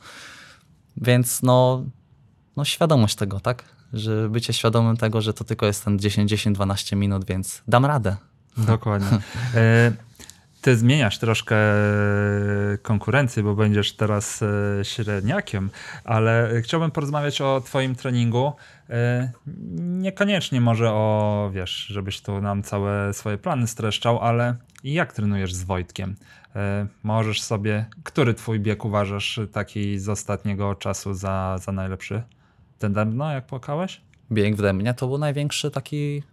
więc no, no świadomość tego, tak? Że bycie świadomym tego, że to tylko jest ten 10-10-12 minut, więc dam radę. Dokładnie. E, Ty zmieniasz troszkę konkurencję, bo będziesz teraz e, średniakiem, ale chciałbym porozmawiać o Twoim treningu. E, Niekoniecznie może o, wiesz, żebyś tu nam całe swoje plany streszczał, ale jak trenujesz z Wojtkiem? E, Możesz sobie, który Twój bieg uważasz taki z ostatniego czasu za, za najlepszy? Ten dębno, jak płakałeś? Bieg w Dębnie to był największy taki,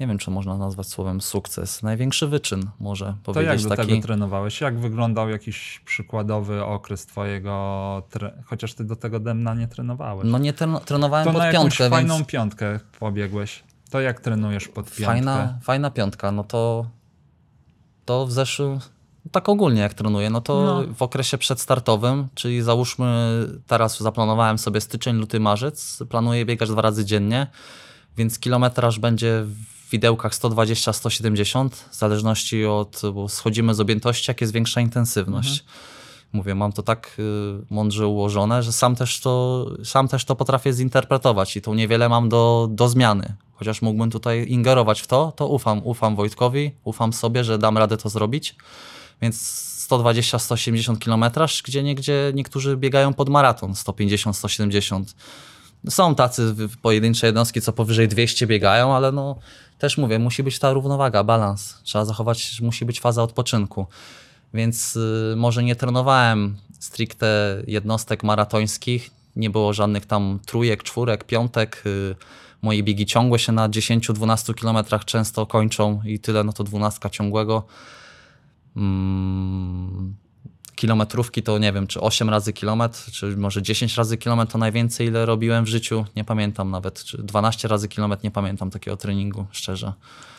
nie wiem czy można nazwać słowem sukces, największy wyczyn może To powiedzieć jak do taki. tego trenowałeś? Jak wyglądał jakiś przykładowy okres twojego, tre... chociaż ty do tego demna nie trenowałeś. No nie tren- trenowałem to pod na piątkę, fajną więc piątkę pobiegłeś. To jak trenujesz pod piątkę? fajna, fajna piątka, no to to w zeszłym, tak ogólnie jak trenuję, no to No. w okresie przedstartowym, czyli załóżmy teraz zaplanowałem sobie styczeń, luty, marzec, planuję biegać dwa razy dziennie, więc kilometraż będzie w widełkach 120-170, w zależności od, bo schodzimy z objętości, jak jest większa intensywność. Mówię, mam to tak y, mądrze ułożone, że sam też, to, sam też to potrafię zinterpretować i to niewiele mam do, do zmiany. Chociaż mógłbym tutaj ingerować w to, to ufam, ufam Wojtkowi, ufam sobie, że dam radę to zrobić. Więc 120-170 kilometraż, gdzie niegdzie niektórzy biegają pod maraton 150-170. Są tacy pojedyncze jednostki, co powyżej 200 biegają, ale no też mówię, musi być ta równowaga, balans. Trzeba zachować, musi być faza odpoczynku. Więc y, może nie trenowałem stricte jednostek maratońskich, nie było żadnych tam trójek, czwórek, piątek. Y, moje biegi ciągłe się na 10-12 kilometrach często kończą i tyle, no to dwunastka ciągłego. Mm, kilometrówki to nie wiem, czy 8 razy kilometr, czy może 10 razy kilometr to najwięcej, ile robiłem w życiu. Nie pamiętam nawet, czy 12 razy kilometr, nie pamiętam takiego treningu, szczerze.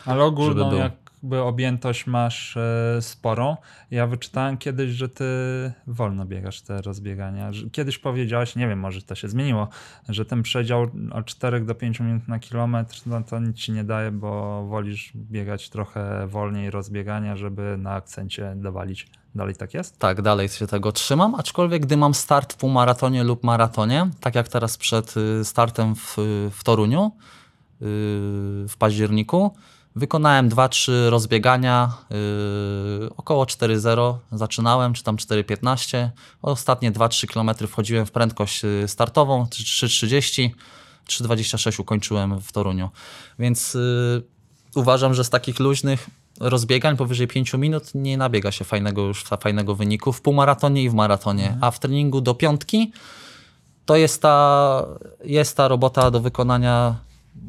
Ale żeby było. Jakby objętość masz e, sporą. Ja wyczytałem kiedyś, że ty wolno biegasz te rozbiegania. Kiedyś powiedziałeś, nie wiem, może to się zmieniło, że ten przedział od 4 do 5 minut na kilometr, no to nic ci nie daje, bo wolisz biegać trochę wolniej rozbiegania, żeby na akcencie dowalić. Dalej tak jest? Tak, dalej się tego trzymam, aczkolwiek gdy mam start w półmaratonie lub maratonie, tak jak teraz przed y, startem w, w Toruniu y, w październiku, wykonałem 2-3 rozbiegania, y, około 4.0 zaczynałem, czy tam 4.15. Ostatnie 2-3 km wchodziłem w prędkość y, startową, 3.30, 3.26 ukończyłem w Toruniu. Więc y, uważam, że z takich luźnych rozbiegań powyżej 5 minut nie nabiega się fajnego już fajnego wyniku w półmaratonie i w maratonie, a w treningu do piątki to jest ta, jest ta robota do wykonania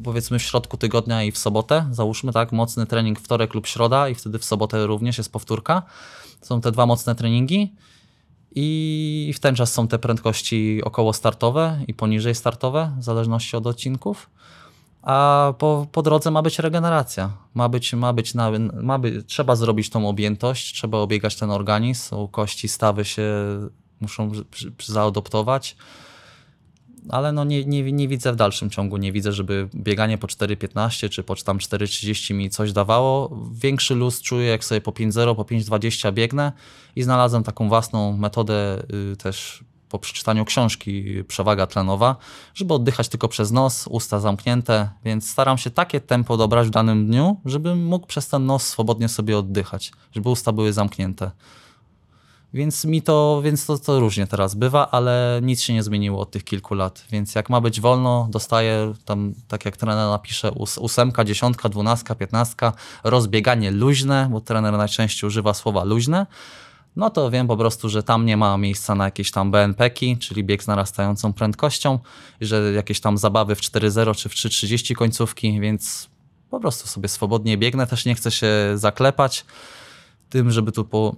powiedzmy w środku tygodnia i w sobotę, załóżmy tak, mocny trening wtorek lub środa i wtedy w sobotę również jest powtórka. Są te dwa mocne treningi i w ten czas są te prędkości około startowe i poniżej startowe, w zależności od odcinków. A po, po drodze ma być regeneracja. Ma być, ma być, na, ma być, trzeba zrobić tą objętość, trzeba obiegać ten organizm, kości, stawy się muszą zaadoptować ale no nie, nie, nie widzę w dalszym ciągu, nie widzę, żeby bieganie po 4.15 czy po tam 4.30 mi coś dawało. Większy luz czuję, jak sobie po 5.0, po 5.20 biegnę i znalazłem taką własną metodę y, też po przeczytaniu książki Przewaga tlenowa, żeby oddychać tylko przez nos, usta zamknięte, więc staram się takie tempo dobrać w danym dniu, żebym mógł przez ten nos swobodnie sobie oddychać, żeby usta były zamknięte. Więc mi to, więc to, to różnie teraz bywa, ale nic się nie zmieniło od tych kilku lat. Więc jak ma być wolno, dostaję tam, tak jak trener napisze, ós- ósemka, dziesiątka, dwunastka, piętnastka, rozbieganie luźne, bo trener najczęściej używa słowa luźne. No to wiem po prostu, że tam nie ma miejsca na jakieś tam BNP-ki, czyli bieg z narastającą prędkością, że jakieś tam zabawy w 4.0 czy w 3.30 końcówki, więc po prostu sobie swobodnie biegnę. Też nie chcę się zaklepać tym, żeby tu po,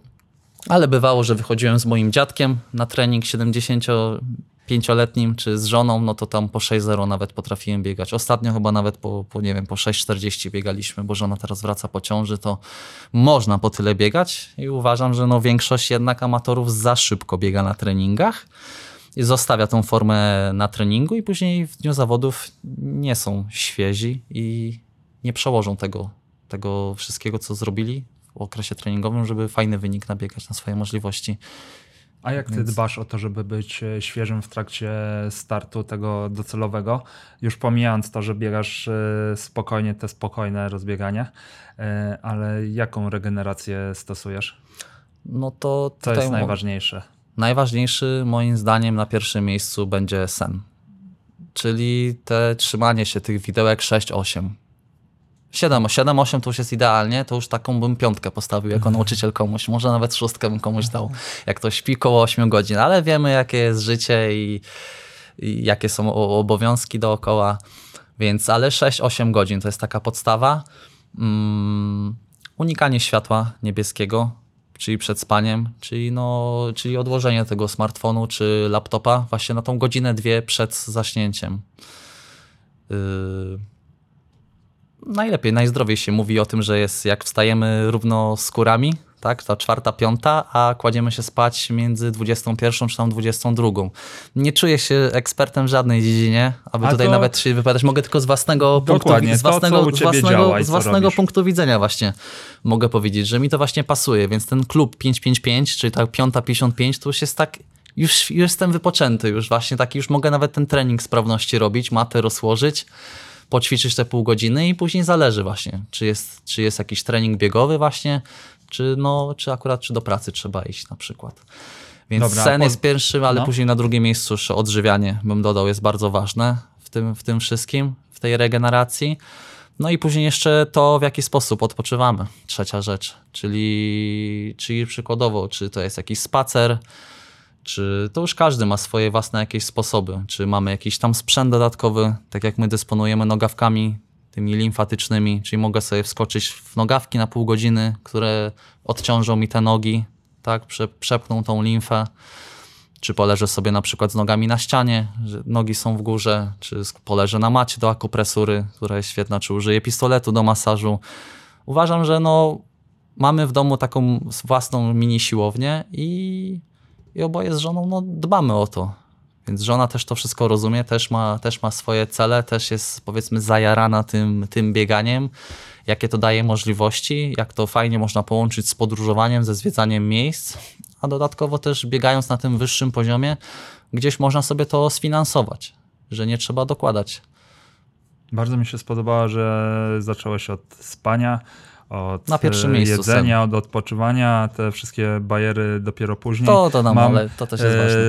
ale bywało, że wychodziłem z moim dziadkiem na trening 75-letnim, czy z żoną, no to tam po 6.0 nawet potrafiłem biegać. Ostatnio chyba nawet po, po nie wiem, po 6.40 biegaliśmy, bo żona teraz wraca po ciąży, to można po tyle biegać i uważam, że no większość jednak amatorów za szybko biega na treningach i zostawia tą formę na treningu i później w dniu zawodów nie są świezi i nie przełożą tego, tego wszystkiego, co zrobili okresie treningowym, żeby fajny wynik nabiegać na swoje możliwości. A jak ty Więc- dbasz o to, żeby być e, świeżym w trakcie startu tego docelowego? Już pomijając to, że biegasz e, spokojnie, te spokojne rozbieganie, e, ale jaką regenerację stosujesz? No to Co jest najważniejsze? Najważniejszy moim zdaniem na pierwszym miejscu będzie sen. Czyli te trzymanie się tych widełek 6-8. 7, 7, 8 to już jest idealnie, to już taką bym piątkę postawił jako nauczyciel komuś, może nawet szóstkę bym komuś dał, jak to śpi koło 8 godzin, ale wiemy jakie jest życie i, i jakie są obowiązki dookoła, więc ale 6-8 godzin to jest taka podstawa. Mm, unikanie światła niebieskiego, czyli przed spaniem, czyli, no, czyli odłożenie tego smartfonu czy laptopa właśnie na tą godzinę, dwie przed zaśnięciem. Yy, najlepiej, najzdrowiej się mówi o tym, że jest jak wstajemy równo z kurami, tak, ta czwarta, piąta, a kładziemy się spać między 21 czy tam 22. Nie czuję się ekspertem w żadnej dziedzinie, aby A tutaj to- nawet się wypowiadać. Mogę tylko z własnego punktu, Dokładnie, z to, co własnego, ciebie z własnego, z własnego punktu widzenia właśnie mogę powiedzieć, że mi to właśnie pasuje, więc ten klub 555, czyli ta piąta 55, to już jest tak, już, już jestem wypoczęty, już właśnie taki, już mogę nawet ten trening sprawności robić, matę rozłożyć, poćwiczyć te pół godziny i później zależy właśnie, czy jest, czy jest jakiś trening biegowy właśnie, czy, no, czy akurat czy do pracy trzeba iść na przykład. Więc Dobra, sen po- jest pierwszym, ale no. później na drugim miejscu jeszcze odżywianie, bym dodał, jest bardzo ważne w tym, w tym wszystkim, w tej regeneracji. No i później jeszcze to, w jaki sposób odpoczywamy. Trzecia rzecz, czyli, czyli przykładowo, czy to jest jakiś spacer, czy to już każdy ma swoje własne jakieś sposoby, czy mamy jakiś tam sprzęt dodatkowy, tak jak my dysponujemy nogawkami tymi limfatycznymi, czyli mogę sobie wskoczyć w nogawki na pół godziny, które odciążą mi te nogi, tak, prze, tą limfę, czy poleżę sobie na przykład z nogami na ścianie, że nogi są w górze, czy poleżę na macie do akupresury, która jest świetna, czy użyję pistoletu do masażu. Uważam, że no, mamy w domu taką własną mini siłownię i, i oboje z żoną no, dbamy o to. Więc żona też to wszystko rozumie, też ma, też ma swoje cele, też jest powiedzmy zajarana tym, tym bieganiem, jakie to daje możliwości, jak to fajnie można połączyć z podróżowaniem, ze zwiedzaniem miejsc, a dodatkowo też biegając na tym wyższym poziomie, gdzieś można sobie to sfinansować, że nie trzeba dokładać. Bardzo mi się spodobało, że zacząłeś od spania, od Na pierwszym e, miejscu jedzenia, od odpoczywania, te wszystkie bajery dopiero później. To, to nam, Mam, ale to też jest e, ważne.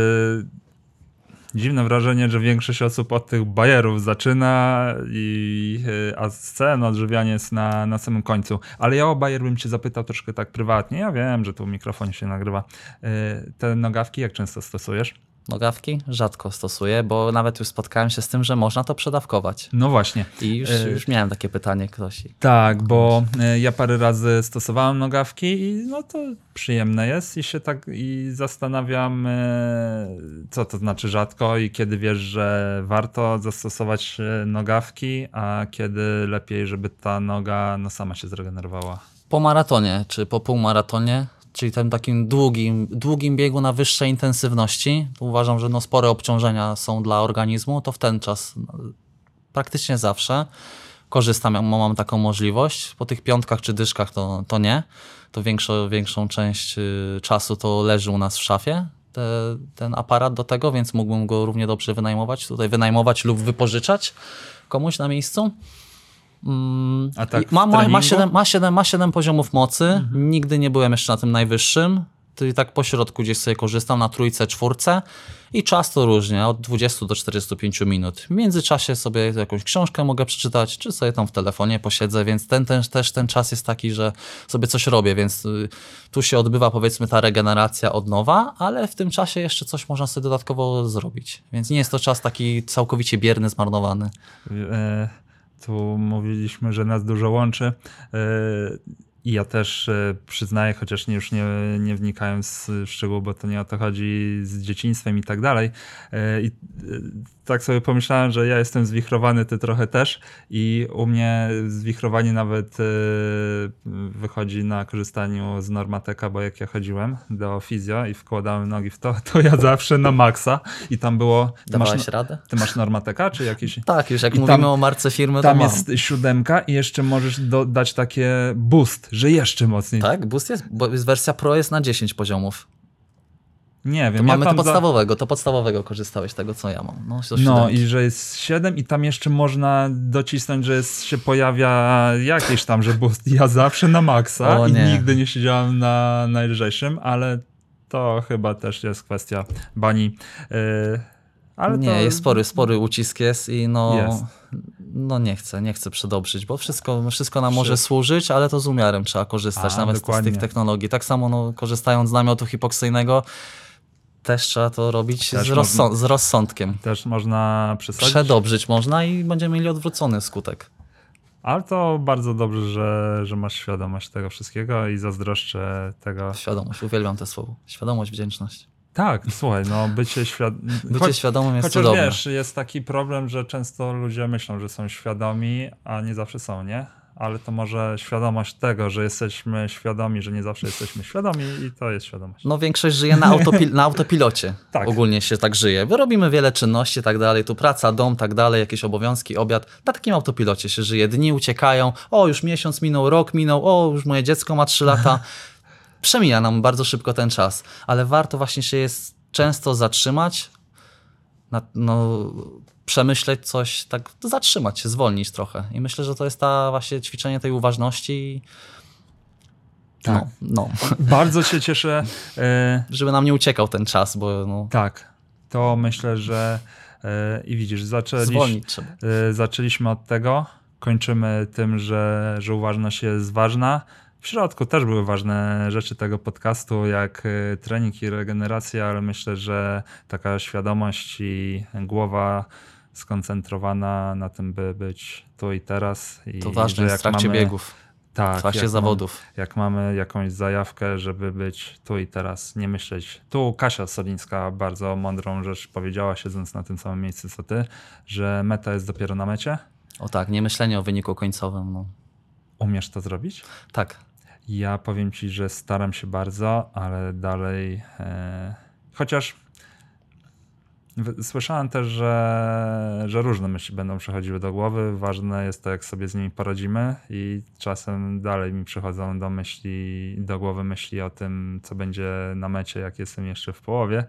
Dziwne wrażenie, że większość osób od tych bajerów zaczyna, i, e, a scen odżywianie jest na, na samym końcu. Ale ja o bajer bym cię zapytał troszkę tak prywatnie. Ja wiem, że tu mikrofon się nagrywa. E, Te nogawki jak często stosujesz? Nogawki rzadko stosuję, bo nawet już spotkałem się z tym, że można to przedawkować. No właśnie. I już, E, już miałem takie pytanie ktoś. Tak, bo e, ja parę razy stosowałem nogawki i no to przyjemne jest i się tak i zastanawiam, e, co to znaczy rzadko i kiedy wiesz, że warto zastosować nogawki, a kiedy lepiej, żeby ta noga no sama się zregenerowała. Po maratonie, czy po półmaratonie, czyli tym takim długim, długim biegu na wyższej intensywności, uważam, że no spore obciążenia są dla organizmu, to w ten czas no, praktycznie zawsze korzystam, mam taką możliwość. Po tych piątkach czy dyszkach to, to nie. To większą, większą część y, czasu to leży u nas w szafie. Te, ten aparat do tego, więc mógłbym go równie dobrze wynajmować, tutaj wynajmować lub wypożyczać komuś na miejscu. Mm, tak ma, ma, ma, treningu? 7, ma, 7, ma 7 poziomów mocy. Nigdy nie byłem jeszcze na tym najwyższym. Czyli tak po środku gdzieś sobie korzystam na trójce, czwórce i czas to różnie, od 20 do 45 minut. W międzyczasie sobie jakąś książkę mogę przeczytać, czy sobie tam w telefonie posiedzę, więc ten, ten, też ten czas jest taki, że sobie coś robię, więc y, tu się odbywa powiedzmy ta regeneracja od nowa, ale w tym czasie jeszcze coś można sobie dodatkowo zrobić. Więc nie jest to czas taki całkowicie bierny, zmarnowany. E, Tu mówiliśmy, że nas dużo łączy. I ja też e, przyznaję, chociaż nie, już nie, nie wnikając w szczegóły, bo to nie o to chodzi z dzieciństwem i tak dalej. E, I e, tak sobie pomyślałem, że ja jestem zwichrowany, ty trochę też. I u mnie zwichrowanie nawet wychodzi na korzystaniu z Normateka, bo jak ja chodziłem do fizjo i wkładałem nogi w to, to ja zawsze na maksa. I tam było. Ty masz, Dawałeś radę? ty masz Normateka, czy jakiś? Tak, już jak I mówimy tam- o marce firmy, Tam to mam. jest siódemka i jeszcze możesz dodać takie boost, że jeszcze mocniej. Tak, boost jest, bo jest wersja Pro jest na 10 poziomów. Nie To wiem, mamy ja to tam za... podstawowego, to podstawowego korzystałeś tego, co ja mam. No, No i że jest 7 i tam jeszcze można docisnąć, że jest, się pojawia jakieś tam, że boost. Ja zawsze na maksa O i nie. nigdy nie siedziałem na najlżejszym, ale to chyba też jest kwestia bani. Yy, ale nie, to... jest spory, spory ucisk jest i no, Jest. No nie chcę, nie chcę przedobrzyć, bo wszystko, wszystko nam może służyć, ale to z umiarem trzeba korzystać, A, nawet z dokładnie. tych technologii. Tak samo no, korzystając z namiotu hipoksyjnego, też trzeba to robić Też z, rozsą- z rozsądkiem. Też można przesadzić. Przedobrzyć można i będziemy mieli odwrócony skutek. Ale to bardzo dobrze, że, że masz świadomość tego wszystkiego i zazdroszczę tego. Świadomość, uwielbiam te słowo. Świadomość, wdzięczność. Tak, słuchaj, no bycie, świad... Bycie świadomym jest Chociaż cudowne. wiesz, jest taki problem, że często ludzie myślą, że są świadomi, a nie zawsze są, nie? Ale to może świadomość tego, że jesteśmy świadomi, że nie zawsze jesteśmy świadomi i to jest świadomość. No większość żyje na, autopil- na autopilocie. Tak. Ogólnie się tak żyje. Bo robimy wiele czynności, tak dalej, tu praca, dom, tak dalej, jakieś obowiązki, obiad. Na takim autopilocie się żyje. Dni uciekają, o już miesiąc minął, rok minął, o już moje dziecko ma trzy lata. Przemija nam bardzo szybko ten czas, ale warto właśnie się jest często zatrzymać, no, przemyśleć coś, tak zatrzymać się, zwolnić trochę. I myślę, że to jest ta właśnie ćwiczenie tej uważności. Tak. No, no. Bardzo się cieszę. E, żeby nam nie uciekał ten czas, bo no, tak, to myślę, że e, i widzisz, zaczęliśmy, e, zaczęliśmy od tego, kończymy tym, że, że uważność jest ważna. W środku też były ważne rzeczy tego podcastu, jak e, trening i regeneracja, ale myślę, że taka świadomość i głowa skoncentrowana na tym, by być tu i teraz. I To ważne jest w trakcie mamy- biegów, Tak, w trakcie zawodów. Mamy, jak mamy jakąś zajawkę, żeby być tu i teraz, nie myśleć. Tu Kasia Solińska bardzo mądrą rzecz powiedziała, siedząc na tym samym miejscu co ty, że meta jest dopiero na mecie. O tak, nie myślenie o wyniku końcowym. No. Umiesz to zrobić? Tak, Ja powiem ci, że staram się bardzo, ale dalej. E, chociaż słyszałem też, że, że różne myśli będą przechodziły do głowy. Ważne jest to, jak sobie z nimi poradzimy, i czasem dalej mi przychodzą do myśli, do głowy myśli o tym, co będzie na mecie, jak jestem jeszcze w połowie,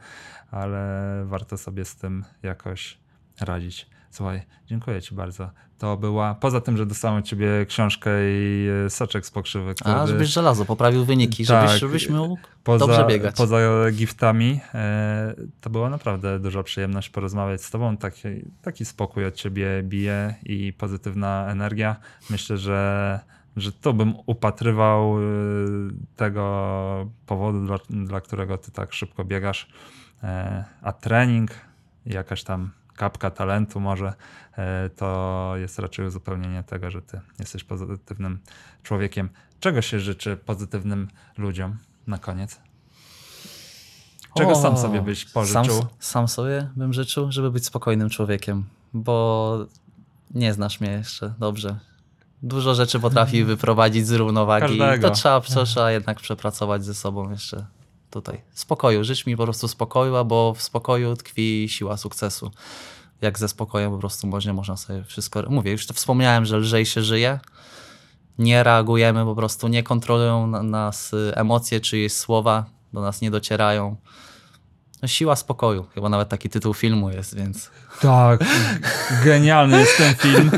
ale warto sobie z tym jakoś radzić. Słuchaj, dziękuję Ci bardzo. To była, poza tym, że dostałem od Ciebie książkę i e, soczek z pokrzywy, który... a żebyś żelazo poprawił wyniki, Tak. żebyś, żebyś mógł poza, dobrze biegać. Poza giftami, e, to była naprawdę duża przyjemność porozmawiać z Tobą. Taki, taki spokój od Ciebie bije i pozytywna energia. Myślę, że że tu bym upatrywał y, tego powodu, dla, dla którego ty tak szybko biegasz. E, A trening, jakaś tam kapka talentu może, e, to jest raczej uzupełnienie tego, że ty jesteś pozytywnym człowiekiem. Czego się życzy pozytywnym ludziom na koniec? Czego O, sam sobie byś pożyczył? Sam, sam sobie bym życzył, żeby być spokojnym człowiekiem, bo nie znasz mnie jeszcze dobrze. Dużo rzeczy potrafi wyprowadzić z równowagi. Każdego. To trzeba, to trzeba jednak przepracować ze sobą jeszcze tutaj. Spokoju. Życz mi po prostu spokoju, bo w spokoju tkwi siła sukcesu. Jak ze spokojem po prostu można, można sobie wszystko... Mówię, już to wspomniałem, że lżej się żyje. Nie reagujemy po prostu, nie kontrolują na- nas y, emocje czyjeś słowa, do nas nie docierają. No, siła spokoju. Chyba nawet taki tytuł filmu jest, więc... Tak, genialny jest ten film.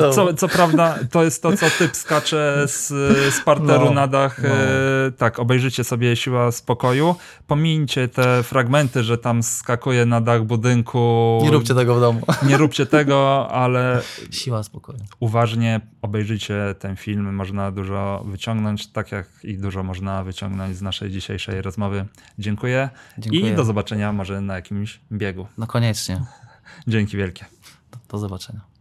E, e, Co, co prawda, to jest to, co typ skacze z, z parteru No, na dach. no. E, Tak, obejrzycie sobie Siła Spokoju. Pomijcie te fragmenty, że tam skakuje na dach budynku. Nie róbcie tego w domu. Nie róbcie tego, ale Siła spokoju. uważnie obejrzyjcie ten film. Można dużo wyciągnąć, tak jak i dużo można wyciągnąć z naszej dzisiejszej rozmowy. Dziękuję, Dziękuję. i do zobaczenia może na jakimś biegu. No koniecznie. Dzięki wielkie. Do zobaczenia.